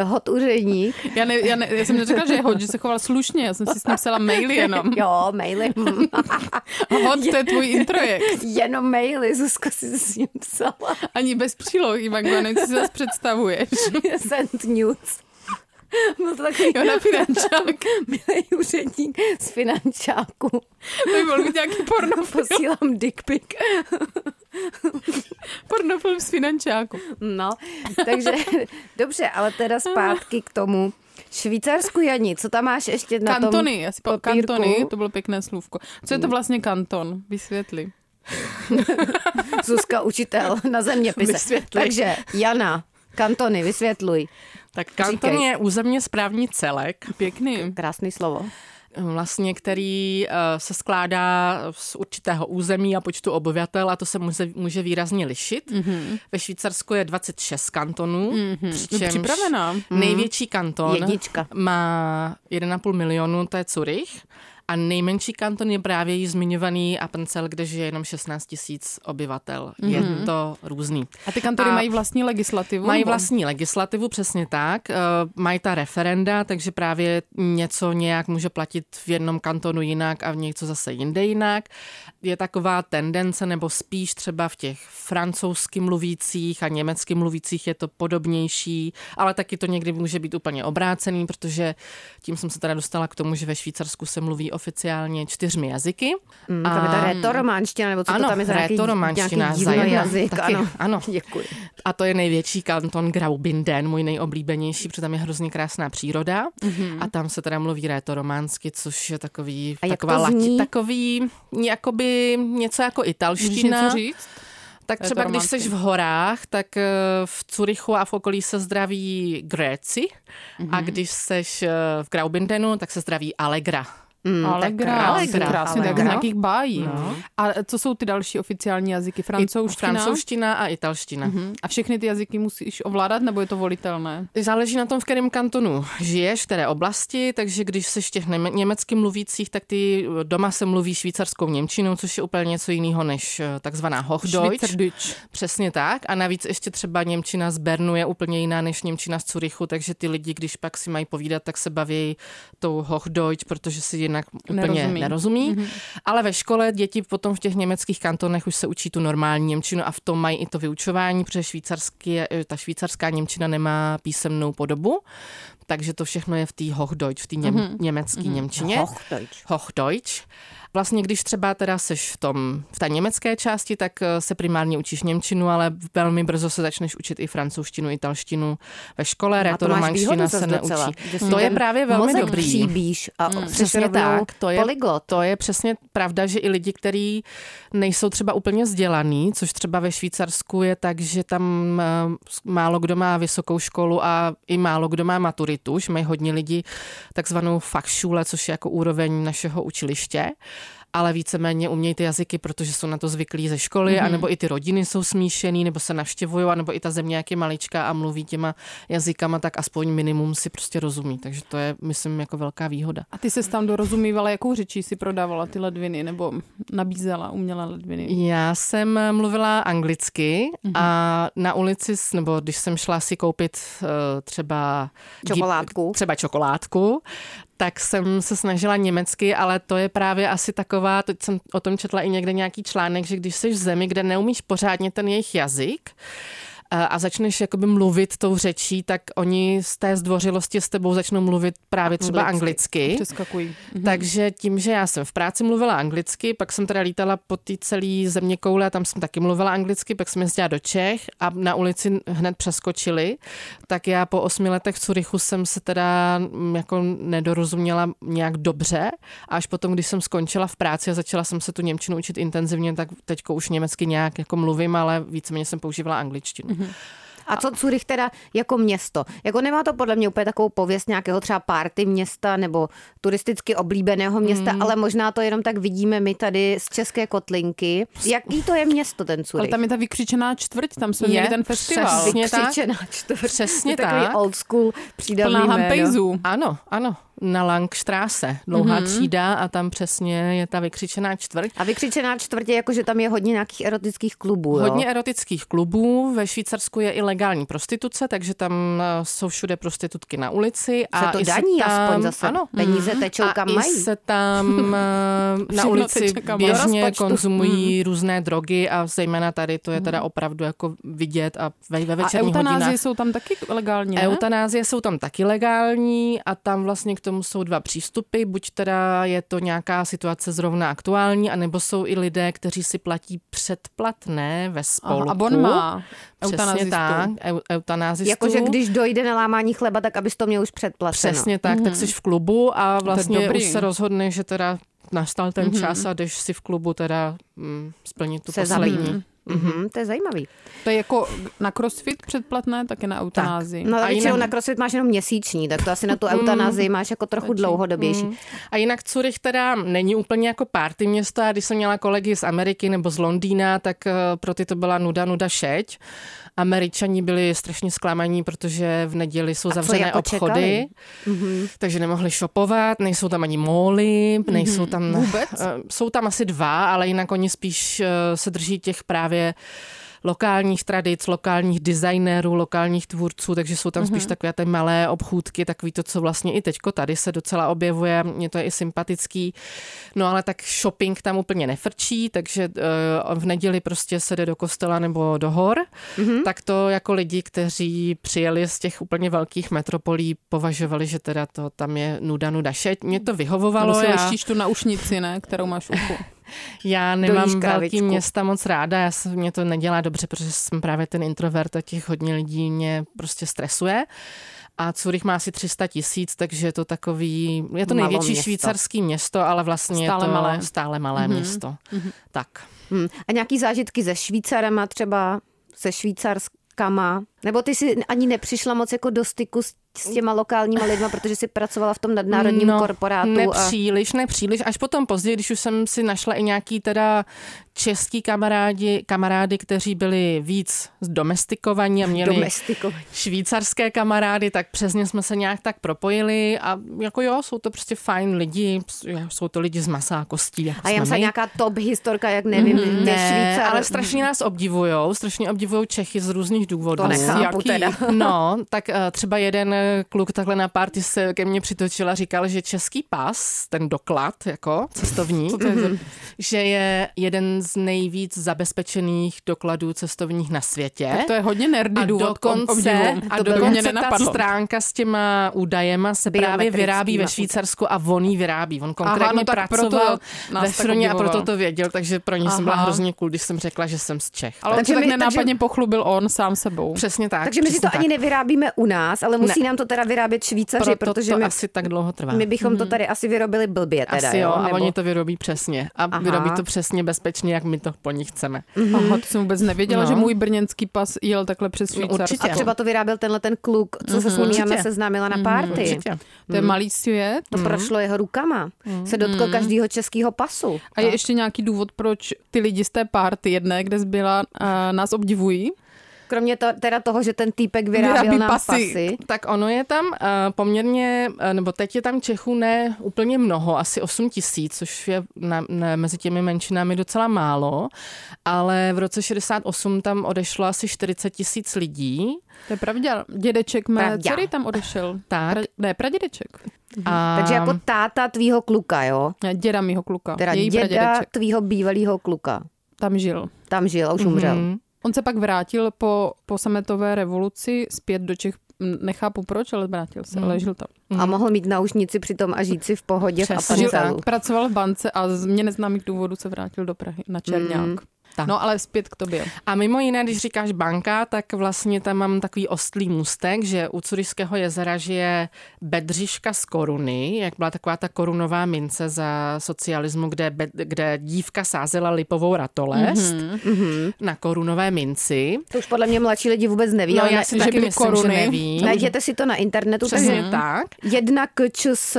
hot úředník. Já, ne, já, ne, já jsem neřekla, že je hod, že se choval slušně, já jsem si s ním psala maily jenom. Jo, maily. Hod, to je tvůj introjekt. Jenom maily, Zuzko si s ním psala. Ani bez přílohy, Ivanko, nevím, co si zase představuješ. Send news. Byl to takový Jo, na finančák. milý úředník z finančáku. To by byl být nějaký pornofilm, Posílám dick pic. pornofilm z finančáku. No, takže dobře, ale teda zpátky k tomu. Švýcarsku, Jani, co tam máš ještě na Kantony, tom já si po, papírku? kantony, to bylo pěkné slůvko. Co je to vlastně kanton? Vysvětli. Zuzka, učitel na zeměpise. Vysvětli. Takže Jana, kantony, vysvětluj. Tak kanton Říkej. je územně správní celek, Pěkný. Krásný slovo. Vlastně, který eh, se skládá z určitého území a počtu obyvatel a to se může, může výrazně lišit. Mm-hmm. Ve Švýcarsku je 26 kantonů, mm-hmm. přičemž Připravená. největší kanton Jednička. má 1,5 milionu, to je Zurich. A nejmenší kanton je právě již zmiňovaný Appenzell, kde žije jenom 16 tisíc obyvatel. Mm-hmm. Je to různý. A ty kantory A mají vlastní legislativu? Mají vlastní legislativu, přesně tak. Eh, Mají ta referenda, takže právě něco nějak může platit v jednom kantonu jinak a v něco zase jinde jinak. Je taková tendence, nebo spíš třeba v těch francouzsky mluvících a německy mluvících je to podobnější, ale taky to někdy může být úplně obrácený, protože tím jsem se teda dostala k tomu, že ve Švýcarsku se mluví oficiálně čtyřmi jazyky. Mm, tam je ta retorománština, nebo co ano, to tam je za nějaký, rétorománština, za jazyk. Taky, ano. ano. Děkuji. A to je největší kanton Graubünden, můj nejoblíbenější, protože tam je hrozně krásná příroda. Mm-hmm. A tam se teda mluví rétorománsky, což je takový, A taková lati, takový, jakoby něco jako Můžeš italština. něco říct? Tak třeba když jsi v horách, tak eh, v Curychu a v okolí se zdraví Gréci. Mm-hmm. A když jsi eh, v Graubündenu, tak se zdraví Allegra. Mm, tak Allegra, krásně, tak z nějakých bájí. A co jsou ty další oficiální jazyky? Francouzština? Francouzština a italština. Mhm. A všechny ty jazyky musíš ovládat, nebo je to volitelné? Záleží na tom, v kterém kantonu žiješ, v které oblasti, takže když jsi v těch něme- německy mluvících, tak ty doma se mluví švýcarskou němčinou, což je úplně něco jiného než eh, takzvaná Hochdeutsch. Přesně tak. A navíc ještě třeba Němčina z Bernu je úplně jiná než Němčina z Curychu, takže ty lidi, když pak si mají povídat, tak se baví tou Hochdeutsch, protože si jinak úplně Nerozumí. nerozumí. Mm-hmm. Ale ve škole děti potom v těch německých kantonech už se učí tu normální Němčinu a v tom mají i to vyučování, protože švýcarský, eh, ta švýcarská Němčina nemá písemnou podobu. Takže to všechno je v té Hochdeutsch, v té něm, mm-hmm. německé mm-hmm. Němčině. Hochdeutsch. Hochdeutsch. Vlastně, když třeba teda seš v, tom, v té německé části, tak eh, se primárně učíš Němčinu, ale velmi brzo se začneš učit i francouzštinu, italštinu. Ve škole A to máš rétorománština výhodu se neučí. docela, To je právě velmi mozek dobrý. Příbíš a mm, Přesně tak, to je, to je přesně pravda, že i lidi, kteří nejsou třeba úplně vzdělaný, což třeba ve Švýcarsku je tak, že tam eh, málo kdo má vysokou školu a i málo kdo má maturitu, že mají hodně lidí takzvanou Fachschule, což je jako úroveň našeho učiliště ale víceméně umějí ty jazyky, protože jsou na to zvyklí ze školy, mm-hmm. anebo i ty rodiny jsou smíšený, nebo se navštěvují, anebo i ta země, jak je maličká a mluví těma jazykama, tak aspoň minimum si prostě rozumí. Takže to je, myslím, jako velká výhoda. A ty se tam dorozumívala, jakou řečí si prodávala ty ledviny, nebo nabízela umělé ledviny? Já jsem mluvila anglicky mm-hmm. a na ulici, nebo když jsem šla si koupit uh, třeba Čokoládku. třeba čokoládku, tak jsem se snažila německy, ale to je právě asi taková, teď jsem o tom četla i někde nějaký článek, že když jsi v zemi, kde neumíš pořádně ten jejich jazyk, a, a začneš jakoby mluvit tou řečí, tak oni z té zdvořilosti s tebou začnou mluvit právě třeba anglicky. anglicky. Přeskakují. Mhm. Takže tím, že já jsem v práci mluvila anglicky, pak jsem teda lítala po té celé země koule a tam jsem taky mluvila anglicky, pak jsem jezdila do Čech a na ulici hned přeskočili, tak já po osmi letech v Curychu jsem se teda mm, jako nedorozuměla nějak dobře a až potom, když jsem skončila v práci a začala jsem se tu Němčinu učit intenzivně, tak teďko už německy nějak jako mluvím, ale víceméně jsem používala angličtinu. Mm-hmm. A co Curych teda jako město? Jako nemá to podle mě úplně takovou pověst nějakého třeba party města nebo turisticky oblíbeného města, mm. ale možná to jenom tak vidíme my tady z České Kotlinky. Jaký to je město ten Curych? Ale tam je ta vykřičená čtvrť, tam jsme je, měli ten festival. Přesně vykřičená čtvrť. Přesně tak. Takový old school přídavný Plná hampejzů. Ano, ano na Langstrasse, dlouhá mm-hmm. třída a tam přesně je ta vykřičená čtvrť. A vykřičená čtvrť je jako, že tam je hodně nějakých erotických klubů, jo? Hodně erotických klubů, ve Švýcarsku je i legální prostituce, takže tam eh, jsou všude prostitutky na ulici. A se to daní tam, aspoň zase, ano, peníze tečou kam a mají. se tam eh, na ulici běžně konzumují hmm. různé drogy a zejména tady to je teda mhm. opravdu jako vidět a ve, ve večerních a eutanázie jsou tam taky legální, ne? Eutanázie jsou tam taky legální a tam vlastně tomu jsou dva přístupy. Buď teda je to nějaká situace zrovna aktuální, anebo jsou i lidé, kteří si platí předplatné ve spolku. Aha, a on má Přesně tak, eutanázistu. Jakože když dojde na lámání chleba, tak abys to měl už předplaceno. Přesně tak, mm-hmm. tak jsi v klubu a vlastně už se rozhodne, že teda nastal ten mm-hmm. čas a jdeš si v klubu teda mm, splnit tu se poslední. Mm-hmm, to je zajímavý. To je jako na crossfit předplatné, tak je na eutanázii. Tak. No a jinak... na crossfit máš jenom měsíční, tak to asi na tu mm. eutanázii máš jako trochu dlouhodobější. Mm. A jinak Curych teda není úplně jako party město a když jsem měla kolegy z Ameriky nebo z Londýna, tak eh, pro ty to byla nuda, nuda šeť. Američani byli strašně zklamaní, protože v neděli jsou zavřené jako obchody, mm-hmm. takže nemohli shopovat, nejsou tam ani móly, nejsou tam... Vůbec? Uh, jsou tam asi dva, ale jinak oni spíš uh, se drží těch právě lokálních tradic, lokálních designérů, lokálních tvůrců, takže jsou tam mm-hmm. spíš takové ty malé obchůdky, takový to, co vlastně i teďko tady se docela objevuje, mě to je i sympatický. No ale tak shopping tam úplně nefrčí, takže uh, v neděli prostě se jde do kostela nebo do hor, mm-hmm. tak to jako lidi, kteří přijeli z těch úplně velkých metropolí, považovali, že teda to tam je nuda, nuda šeť. Mě to vyhovovalo. Nebo si já... tu naušnici, ne, kterou máš u uchu. Já nemám velký města moc ráda, já se, mě to nedělá dobře, protože jsem právě ten introvert a těch hodně lidí mě prostě stresuje. A Zurich má asi 300 tisíc, takže je to takový, je to největší město. švýcarský město, ale vlastně stále je to malé, stále malé mm-hmm. město. Mm-hmm. Tak. Hmm. A nějaký zážitky se Švýcarem třeba, se Švýcarskama? Nebo ty si ani nepřišla moc jako do styku s s těma lokálníma lidma, protože si pracovala v tom nadnárodním no, korporátu. Nepříliš, a... nepříliš. Až potom později, když už jsem si našla i nějaký teda český kamarádi, kamarády, kteří byli víc domestikovaní a měli domestikovaní. švýcarské kamarády, tak přesně jsme se nějak tak propojili a jako jo, jsou to prostě fajn lidi, jsou to lidi z masa a kostí. Jako a já jsem nějaká top historka, jak nevím, mm, ne, Švýcar. ale strašně nás obdivujou, strašně obdivují Čechy z různých důvodů. To nechápu teda. No, tak uh, třeba jeden kluk takhle na party se ke mně přitočil a říkal, že český pas, ten doklad jako cestovní, je že je jeden z nejvíc zabezpečených dokladů cestovních na světě. Tak to je hodně nerdy a důvod dokonce, a dokonce ta stránka s těma údajema se právě vyrábí ve Švýcarsku a on ji vyrábí. On konkrétně Aha, no pracoval ve Froně a proto to věděl, takže pro ně jsem byla hrozně cool, když jsem řekla, že jsem z Čech. Ale takže tak nenápadně takže... pochlubil on sám sebou. Přesně tak. Takže my si to tak. ani nevyrábíme u nás, ale musí ne. nám to teda vyrábět Švýcaři, proto protože to my, asi tak dlouho trvá. My bychom mm. to mhm. tady asi vyrobili blbě teda, asi jo, a nebo... oni to vyrobí přesně. A Aha. vyrobí to přesně bezpečně, jak my to po nich chceme. Mm-hmm. Aha, to jsem vůbec nevěděla, no. že můj brněnský pas jel takhle přes no, Švýcarsko. Určitě. A třeba to vyráběl tenhle ten kluk, co mm-hmm. se s ním Jana seznámila na párty. Mm-hmm. Určitě. To je mhm. malý svět. To mm-hmm. prošlo jeho rukama. Mm-hmm. Se dotkl každého českého pasu. A je ještě nějaký důvod, proč ty lidi z té párty jedné, kde zbyla, uh, nás obdivují? Kromě to, teda toho, že ten týpek vyráběl Vyrábí nám pasy. pasy. Tak ono je tam uh, poměrně, uh, nebo teď je tam Čechů ne úplně mnoho, asi 8 tisíc, což je na, na, mezi těmi menšinami docela málo, ale v roce 68 tam odešlo asi 40 tisíc lidí. To je pravda. Dědeček mé dcery tam odešel. Tak. Pra, ne, pradědeček. A... Takže jako táta tvýho kluka, jo? Děda mýho kluka. Teda Její děda pradědeček. tvýho bývalého kluka. Tam žil. Tam žil a už umřel. On se pak vrátil po, po sametové revoluci zpět do Čech. Nechápu proč, ale vrátil se, ale žil tam. A mohl mít naušnici přitom a žít si v pohodě Přesně v pracoval v bance a z mě neznámých důvodů se vrátil do Prahy na Černák. Mm. Tak. No ale zpět k tobě. A mimo jiné, když říkáš banka, tak vlastně tam mám takový ostlý můstek, že u Curyského jezera žije bedřiška z koruny, jak byla taková ta korunová mince za socialismu, kde, bed, kde dívka sázela lipovou ratolest mm-hmm. na korunové minci. To už podle mě mladší lidi vůbec neví, No ale já ne, si že taky myslím, koruny. že neví. najděte si to na internetu. Přesně takže tak. Jedna KČS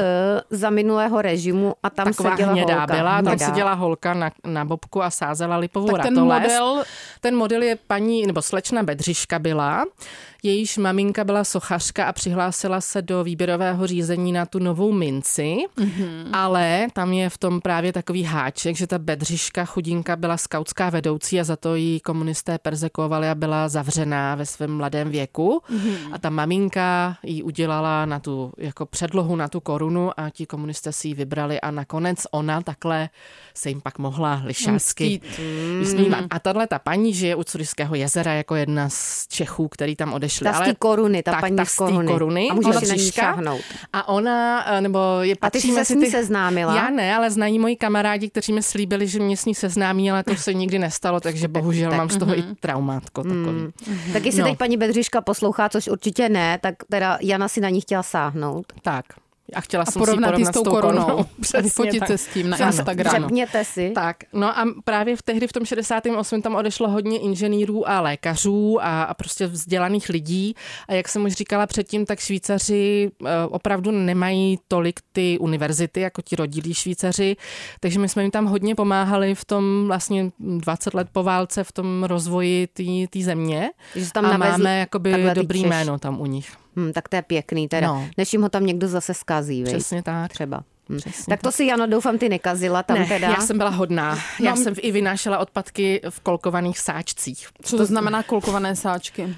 za minulého režimu a tam Taková seděla hnědá holka. byla, tam Hnědá. seděla holka na, na bobku a sázela lipovou Tak ten ratolest. model, Ten model je paní, nebo slečna Bedřiška byla, jejíž maminka byla sochařka a přihlásila se do výběrového řízení na tu novou minci, mm-hmm. ale tam je v tom právě takový háček, že ta Bedřiška chudinka byla skautská vedoucí a za to ji komunisté perzekovali a byla zavřená ve svém mladém věku mm-hmm. a ta maminka jí udělala na tu, jako předlohu na tu korunu a ti komunisté si ji vybrali a nakonec ona takhle se jim pak mohla lišácky Mstít. vysmívat. A tahle ta paní žije u Curyského jezera jako jedna z Čechů, který tam odešli. Ta z té koruny, ta tak, paní ta z z koruny. koruny, A můžeš si na ní šáhnout. A ona, eh, nebo je A ty jsi se s ní ty... seznámila? Já ne, ale znají moji kamarádi, kteří mi slíbili, že mě s ní seznámí, ale to se nikdy nestalo, takže bohužel mám z toho i traumátko takový. Tak jestli No. teď paní Bedřiška poslouchá, což určitě ne, tak teda Jana si na ní chtěla sáhnout. Tak. A chtěla A jsem si ji porovnat s tou korunou. A Přesně tak. se s tím na Instagramu. Přepněte si. Tak, no a právě v tehdy v tom 68. tam odešlo hodně inženýrů a lékařů a, a prostě vzdělaných lidí. A jak jsem už říkala předtím, tak Švýcaři eh, opravdu nemají tolik ty univerzity, jako ti rodilí Švýcaři, takže my jsme jim tam hodně pomáhali v tom vlastně 20 let po válce v tom rozvoji té země. Že tam a máme jakoby dobrý Češ- jméno tam u nich. Hm, tak to je pěkný teda. No. Než jim ho tam někdo zase skazí, viď? Přesně tak. Třeba. Hm. Přesně Tak to si, Jano, doufám, ty nekazila tam ne, teda. já jsem byla hodná. Já No, jsem i vynášela odpadky v kolkovaných sáčcích. Co to znamená kolkované sáčky?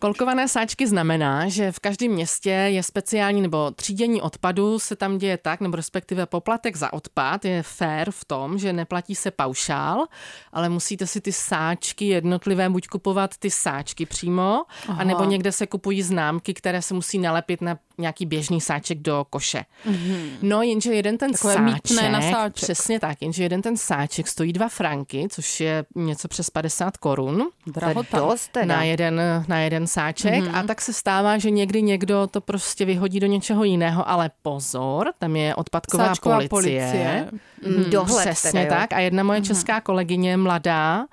Kolkované sáčky znamená, že v každém městě je speciální nebo třídění odpadu se tam děje tak, nebo respektive poplatek za odpad je fair v tom, že neplatí se paušál, ale musíte si ty sáčky jednotlivé buď kupovat ty sáčky přímo, Aha. anebo někde se kupují známky, které se musí nalepit na nějaký běžný sáček do koše. Mm-hmm. No, jenže jeden ten Takové sáček, na sáček. přesně tak, jenže jeden ten sáček stojí dva franky, což je něco přes 50 korun Drahota. na jeden, na jeden sáček mm-hmm. a tak se stává, že někdy někdo to prostě vyhodí do něčeho jiného, ale pozor, tam je odpadková Sáčková policie. policie. Hm, Dohled Přesně teda, tak. A jedna moje česká kolegyně, mladá,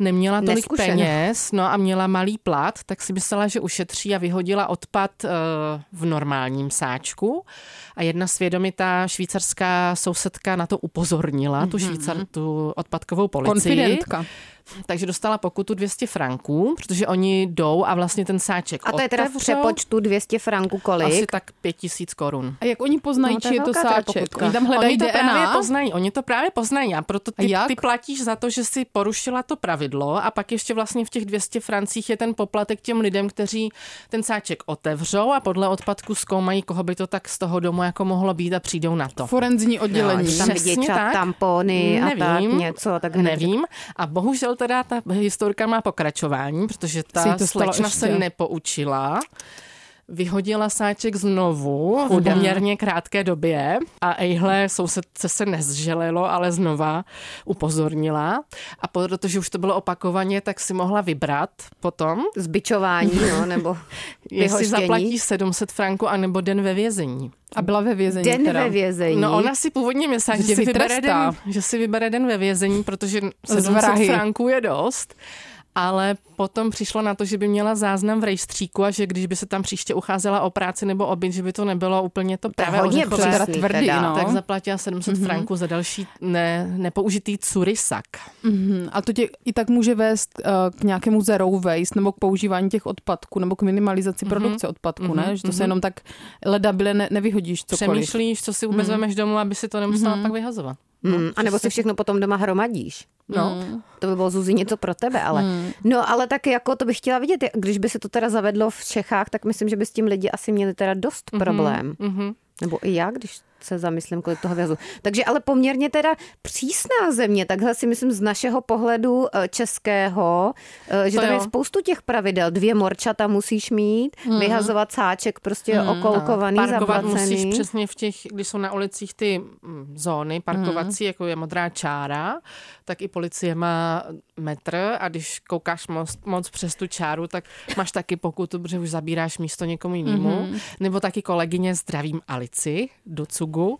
neměla tolik Neskušená. peněz, no a měla malý plat, tak si myslela, že ušetří a vyhodila odpad uh, v normálním sáčku. A jedna svědomitá švýcarská sousedka na to upozornila, tu, švýcar, tu odpadkovou policii. Konfidentka. Takže dostala pokutu 200 franků, protože oni jdou a vlastně ten sáček A to je teda v přepočtu 200 franků kolik? Asi tak 5000 korun. A jak oni poznají, No, to či je to sáček? pokutka. Oni tam hledají oni to DNA? právě poznají, oni to právě poznají a proto A ty, jak? ty platíš za to, že si porušila to pravidlo a pak ještě vlastně v těch 200 francích je ten poplatek těm lidem, kteří ten sáček otevřou a podle odpadku zkoumají, koho by to tak z toho domu jako mohlo být a přijdou na to. Forenzní oddělení. Že tam tak. tampony a tak Nevím. něco. Tak Nevím. A bohužel teda ta historka má pokračování, protože ta slečna ještě. se nepoučila. Vyhodila sáček znovu v poměrně krátké době a ejhle sousedce se nezželilo, ale znova upozornila. A protože už to bylo opakovaně, tak si mohla vybrat potom, Zbičování, no, nebo jestli zaplatí 700 franků anebo den ve vězení. A byla ve vězení Den teda. ve vězení. No ona si původně myslela, že, Že si vybere den, že si vybere den ve vězení, protože Z 700 vrahy. franků je dost. Ale potom přišlo na to, že by měla záznam v rejstříku a že když by se tam příště ucházela o práci nebo o byt, že by to nebylo úplně to to je pravé hodně ořechové, teda přesný tvrdý, teda. no. tak zaplatila 700 mm-hmm. franků za další ne, nepoužitý curisak. Mhm. A to tě i tak může vést uh, k nějakému zero waste nebo k používání těch odpadků nebo k minimalizaci Mhm. produkce odpadků, Mhm, ne? Že to se mhm. jenom tak ledabile ne, nevyhodíš cokoliv. Přemýšlíš, co si vůbec mm-hmm. vemeš domů, aby si to nemusela mm-hmm. pak vyhazovat. Mm, a nebo si všechno potom doma hromadíš. No. To by bylo Zuzi něco pro tebe, ale. No, ale tak jako to bych chtěla vidět, když by se to teda zavedlo v Čechách, tak myslím, že by s tím lidi asi měli teda dost problém. Mm-hmm. Nebo i já, když se zamyslím, kolik toho vyhazu. Takže ale poměrně teda přísná země, takhle si myslím z našeho pohledu eh, českého, eh, že To tam je jo. spoustu těch pravidel. Dvě morčata musíš mít, vyhazovat sáček prostě okolkovaný, Parkovat zaplacený. musíš přesně v těch, když jsou na ulicích ty mm, zóny parkovací, jako je modrá čára, tak i policie má metr a když koukáš moc, moc přes tu čáru, tak máš taky pokutu, protože už zabíráš místo někomu jinému. Nebo taky kolegyně zdravím Alici do cugu.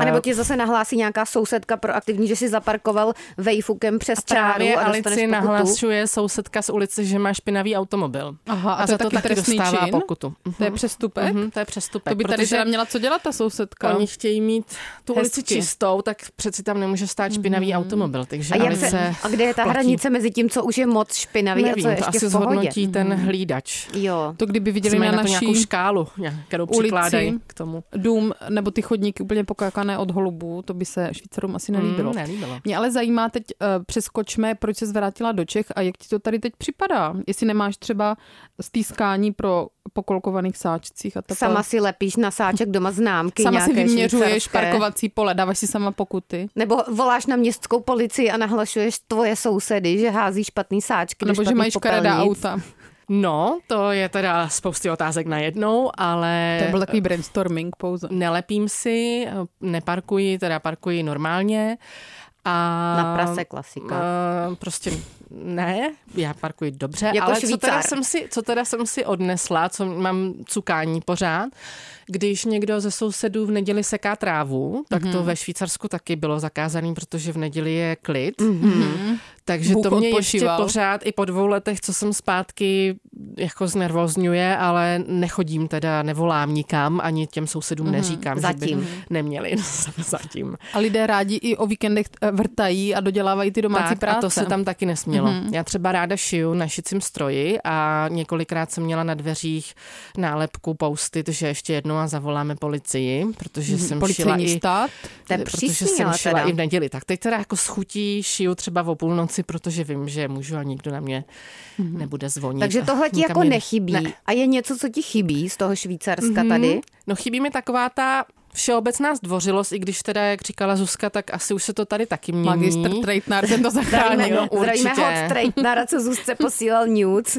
A nebo ti zase nahlásí nějaká sousedka proaktivní, že si zaparkoval vejfukem přes čáru Právě a Alici nahlašuje sousedka z ulice, že má špinavý automobil. Aha, a, a to za to taky taky dostává čin? pokutu. To je přestupek? Mhm, to je přestupek. To by tady protože teda měla co dělat ta sousedka. Oni chtějí mít tu ulici Hezky. čistou, tak přeci tam nemůže stát špinavý automobil. Takže A, jak Alice se, a kde je ta platí. hranice mezi tím, co už je moc špinavý Nevím, a co je to ještě asi v pohodě? zhodnotí ten hlídač. Jo. To kdyby viděli Mají na na naší škálu, kterou ulici. přikládají k tomu. dům nebo ty chodníky úplně pokakané od holubů, to by se Švýcarům asi nelíbilo. Mm, nelíbilo. Mě ale zajímá teď, uh, přeskočme, proč se vrátila do Čech a jak ti to tady teď připadá? Jestli nemáš třeba stýskání pro pokolkovaných sáčcích a. Sama si lepíš na sáček doma známky sama si vyměřuješ švýcarské. parkovací pole, dáváš si sama pokuty. Nebo voláš na městskou policii a nahlašuješ tvoje sousedy, že hází špatný sáčky. Nebo že mají škaredá auta. No, to je teda spousty otázek na jednou, ale To byl takový brainstorming pouze. nelepím si, neparkuji, teda parkuji normálně. A Na prase klasika. Uh, prostě ne, já parkuji dobře, Jako ale co teda, jsem si, co teda jsem si odnesla, co mám cukání pořád, když někdo ze sousedů v neděli seká trávu, tak Mhm. to ve Švýcarsku taky bylo zakázané, protože v neděli je klid. Mm-hmm. Takže Bůh to mě ještě odpočíval. pořád i po dvou letech, co jsem zpátky, jako znervozňuje, ale nechodím teda, nevolám nikam, ani těm sousedům mm-hmm. neříkám, že Zatím. by neměli. Zatím. A lidé rádi i o víkendech eh, vrtají a dodělávají ty domácí tak, práce. a to se tam taky nesmělo. Mm-hmm. Já třeba ráda šiju na šicím stroji a několikrát jsem měla na dveřích nálepku poustit, že ještě jednou a zavoláme policii, protože jsem šila Policejní i... stát. To je protože přísný, jsem šila teda. i v neděli. Tak teď teda jako schutí šiju třeba o půlnoci, protože vím, že můžu a nikdo na mě nebude zvonit. Takže tohle ti jako mě- nechybí. Ne. A je něco, co ti chybí z toho Švýcarska tady? No chybí mi taková ta všeobecná zdvořilost, i když teda, jak říkala Zuzka, tak asi už se to tady taky mění. Magistr Trejtnár ten to zachránil. Zdravíme, zdravíme určitě. hot trainera, co Zuzce posílal nudes.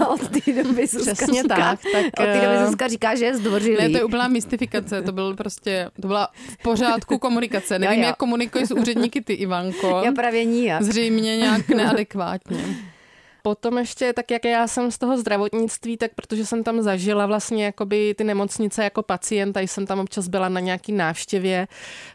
A od té doby Zuzka Přesně říká, tak, tak, od té doby eh, Zuzka říká, že je zdvořilý. Ne, to je úplná mystifikace, to byl prostě, to byla v pořádku komunikace. Nevím, jo. jak komunikuješ s úředníky ty, Ivanko. Já právě nijak. Zřejmě nějak neadekvátně. Potom ještě, tak jak já jsem z toho zdravotnictví, tak protože jsem tam zažila vlastně jakoby ty nemocnice jako pacient, a jsem tam občas byla na nějaký návštěvě,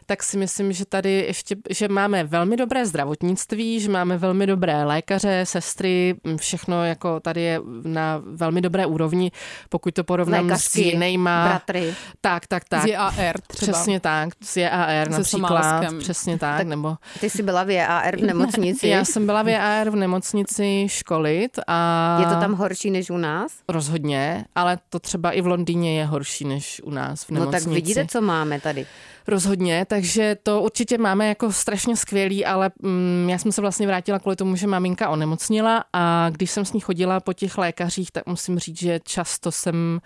tak si myslím, že tady ještě, že máme velmi dobré zdravotnictví, že máme velmi dobré lékaře, sestry, všechno jako tady je na velmi dobré úrovni, pokud to porovnám s Lékařky, jinýma. bratry. Tak, tak, tak. Z JAR třeba. Přesně tak, z JAR Se například, Somálskem. přesně tak, tak nebo Ty jsi byla v JAR v nemocnici. já jsem byla v JAR v nemocnici školit a... Je to tam horší než u nás? Rozhodně, ale to třeba i v Londýně je horší než u nás v No nemocnici. tak vidíte, co máme tady. Rozhodně, takže to určitě máme jako strašně skvělý, ale mm, já jsem se vlastně vrátila kvůli tomu, že maminka onemocnila a když jsem s ní chodila po těch lékařích, tak musím říct, že často jsem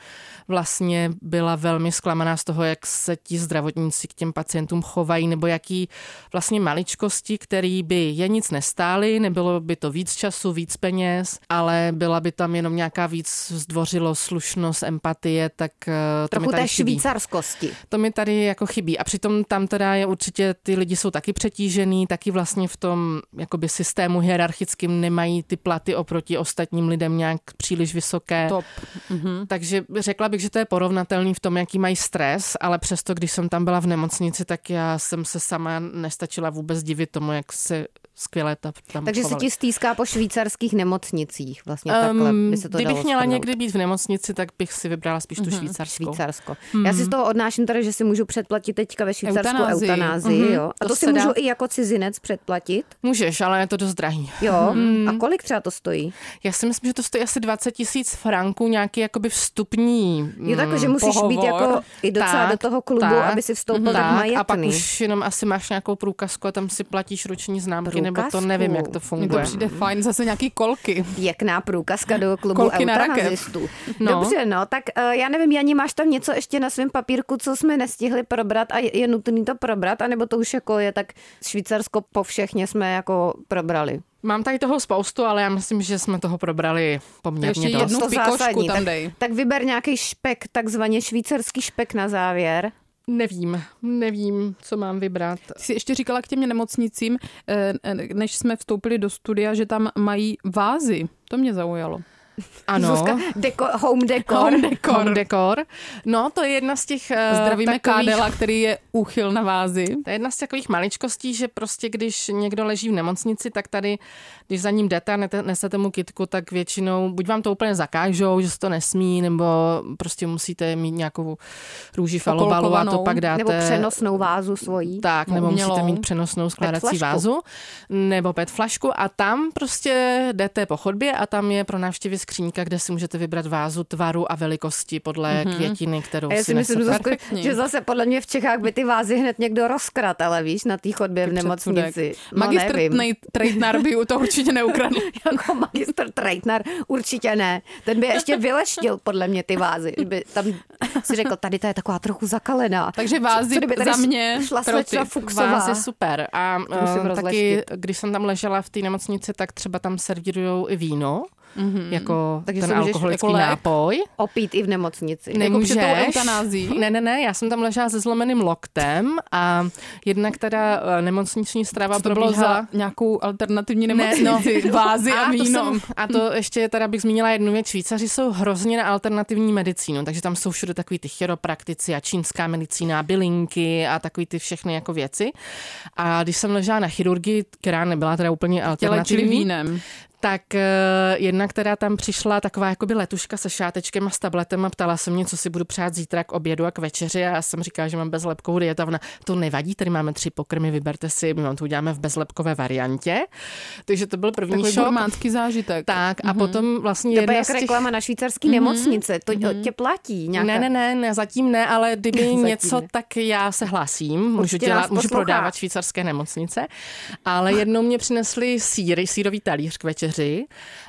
vlastně byla velmi zklamaná z toho, jak se ti zdravotníci k těm pacientům chovají, nebo jaký vlastně maličkosti, který by je nic nestály, nebylo by to víc času, víc peněz, ale byla by tam jenom nějaká víc zdvořilost, slušnost, empatie, tak eh, to mi Trochu tady té chybí. švýcarskosti. To mi tady jako chybí. A přitom tam teda je určitě, ty lidi jsou taky přetížený, taky vlastně v tom jakoby systému hierarchickým nemají ty platy oproti ostatním lidem nějak příliš vysoké. Top. Mhm. Takže řekla bych, že to je porovnatelný v tom, jaký mají stres, ale přesto, když jsem tam byla v nemocnici, tak já jsem se sama nestačila vůbec divit tomu, jak se skvěle ta, tam Takže se chovali. ti stýská po švýcarských nemocnicích. Vlastně takhle by se to Kdybych dalo měla shrnout. někdy být v nemocnici, tak bych si vybrala spíš Mhm. tu švýcarskou. Švýcarsko. Já si z toho odnáším tady, že si můžu předplatit teďka ve Švýcarsku Eutanázii. eutanázii. Mhm, jo. A to, to si se dá. můžu i jako cizinec předplatit. Můžeš, ale je to dost drahý. Jo. Mhm. A kolik třeba to stojí? Já si myslím, že to stojí asi 20 tisíc franků, nějaký jakoby vstupní Jo, tak, že mm, musíš pohovor. být jako i docela Tak, do toho klubu, tak, aby si vstoupil tak, tak, majetný. a pak už jenom asi máš nějakou průkazku a tam si platíš roční známky nebo to nevím, jak to Mně to funguje. přijde fajn, zase nějaký kolky. Pěkná průkazka do klubu Kolky na rakev. eutanazistů. No. Dobře, no, tak uh, já nevím, Janí, máš tam něco ještě na svém papírku, co jsme nestihli probrat a je, je nutný to probrat, anebo to už jako je tak Švýcarsko po všechně jsme jako probrali. Mám tady toho spoustu, ale já myslím, že jsme toho probrali poměrně Ještě dost. jednu pikošku tam tak, dej. tak vyber nějaký špek, takzvaně švýcarský špek na závěr. Nevím, nevím, co mám vybrat. Ty jsi ještě říkala k těm nemocnicím, eh, eh, než jsme vstoupili do studia, že tam mají vázy. To mě zaujalo. Ano. Zuzka, deko, home decor. Home decor. Home decor. No, to je jedna z těch uh, Zdravíme takových, Kádela, který je úchyl na vázy. To je jedna z takových maličkostí, že prostě když někdo leží v nemocnici, tak tady, když za ním jdete a nesete mu kitku, tak většinou buď vám to úplně zakážou, že se to nesmí, nebo prostě musíte mít nějakou růži falobalu a to pak dáte... Nebo přenosnou vázu svojí. Tak, nebo Umělou. musíte mít přenosnou skládací vázu nebo PET flašku a tam prostě jdete po chodbě a tam je pro návštěvy skřínka, kde si můžete vybrat vázu tvaru a velikosti podle mm-hmm. květiny, kterou A já si si myslím, Perfektní. že zase podle mě v Čechách by ty vázy hned někdo rozkrat, ale víš, na té chodbě v nemocnici. No, Magistr Trejtnar by to určitě neukradl. jako magistr Treitner určitě ne. Ten by ještě vyleštil podle mě ty vázy. Že By tam si řekl, tady ta je taková trochu zakalená. Takže vázy Co tady za mě šla pro. Fuchsová. Vázy super. A musím uh, taky, když jsem tam ležela v té nemocnici, tak třeba tam servírujou i víno, mm-hmm. jako Takže ten alkoholický jako nápoj. Opít i v nemocnici. Jako před tou Nemůžeš. eutanází? Ne, ne, ne, já jsem tam ležela se zlomeným loktem a jednak teda eh, nemocniční strava to bylo za nějakou alternativní Ne, nemocnici? no. Vázy a, to víno. jsem, a to ještě teda bych zmínila jednu věc. Švýcaři jsou hrozně na alternativní medicínu, takže tam jsou všude takový ty chiropraktici a čínská medicína, bylinky a takový ty všechny jako věci. A když jsem ležela na chirurgii, která nebyla teda úplně alternativní, vínem. Tak uh, jedna, která tam přišla, taková jakoby letuška se šátečkem a s tabletem a ptala se mě, co si budu přát zítra k obědu a k večeři a já jsem říkala, že mám bezlepkovou dietu a ona, to nevadí, tady máme tři pokrmy, vyberte si, my vám to uděláme v bezlepkové variantě. Takže to byl první Takový šok. gurmánský zážitek. Tak a potom vlastně To jedna je jak z těch... reklama na švýcarský nemocnice. To tě platí nějaká. Ne, ne, ne, ne, zatím ne, ale kdyby Zatím něco, ne. tak já se hlásím, můžu, Určitě dělat, můžu prodávat švýcarské nemocnice, ale jednou mě přinesli síry, sírový talíř k večeři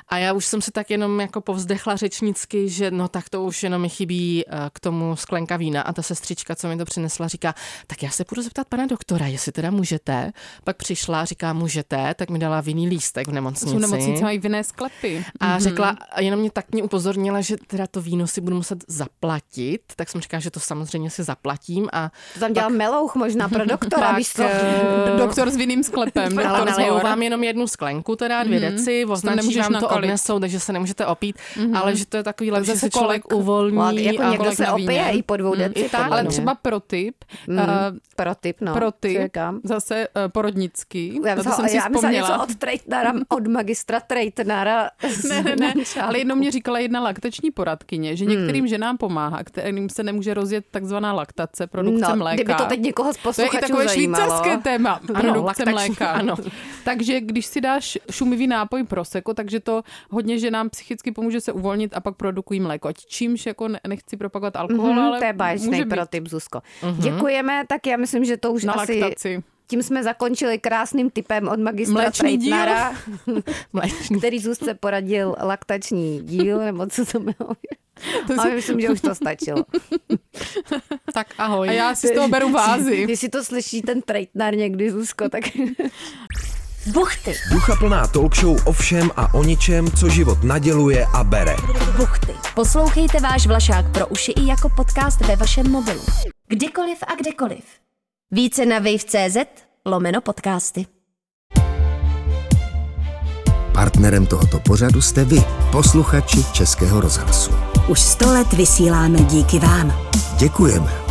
a já už jsem se tak jenom jako povzdechla řečnicky, že no tak to už jenom mi chybí eh, k tomu sklenka vína a ta sestřička, co mi to přinesla, říká, tak já se půjdu zeptat pana doktora, jestli teda můžete. Pak přišla, říká, můžete, tak mi dala vinný lístek v nemocnici. Jsou nemocnice mají vinné sklepy. A řekla, a jenom mě tak mě upozornila, že teda to víno si budu muset zaplatit, tak jsem říkala, že to samozřejmě si zaplatím a To tam dělal melouch možná pro doktora, pak, víš co? eh, Doktor s vinným sklepem. ale nalijou vám jenom jednu sklenku, teda dvě deci, označí nemůžeš vám to odnesou, takže se nemůžete opít, ale že to je takový lepší, že se člověk kolek. uvolní. Jako a někdo se opije i po dvou deci. i tak, Ale mě. třeba pro tip, Mm, uh, pro tip, no. pro tip, říkám? zase uh, porodnický, Já to jsem si já myslela něco vzpomněla. od Treitnara, od magistra Treitnara. Ne, ne, ne, ale jednou mě říkala jedna laktační poradkyně, že některým ženám pomáhá, kterým se nemůže rozjet takzvaná laktace, produkce No, mléka. kdyby to teď někoho z To je i posluchačů takové švýcarské téma, produkce mléka. ano. Takže když si dáš šumivý nápoj proseko, takže to hodně ženám psychicky pomůže se uvolnit a pak produkují mléko. Čímž jako ne- nechci propagovat alkohol, Mhm, ale to je báječný může pro být tip, Zuzko. Děkujeme, tak já myslím, že to už na asi... laktaci. Tím jsme zakončili krásným tipem od magistra Mléčný. který Zuzce poradil laktační díl, nebo co to bylo. To si- myslím, že už to stačilo. Tak ahoj. A já si z toho beru vázy. Jestli to slyší ten Treitnar někdy, Zuzko, tak... Buchty, Ducha plná talk show o všem a o ničem, co život naděluje a bere. buchty. Poslouchejte váš Vlašák pro uši i jako podcast ve vašem mobilu. Kdykoliv a kdekoliv. Více na wave.cz lomeno podcasty. Partnerem tohoto pořadu jste vy, posluchači Českého rozhlasu. Už sto let vysíláme díky vám. Děkujeme.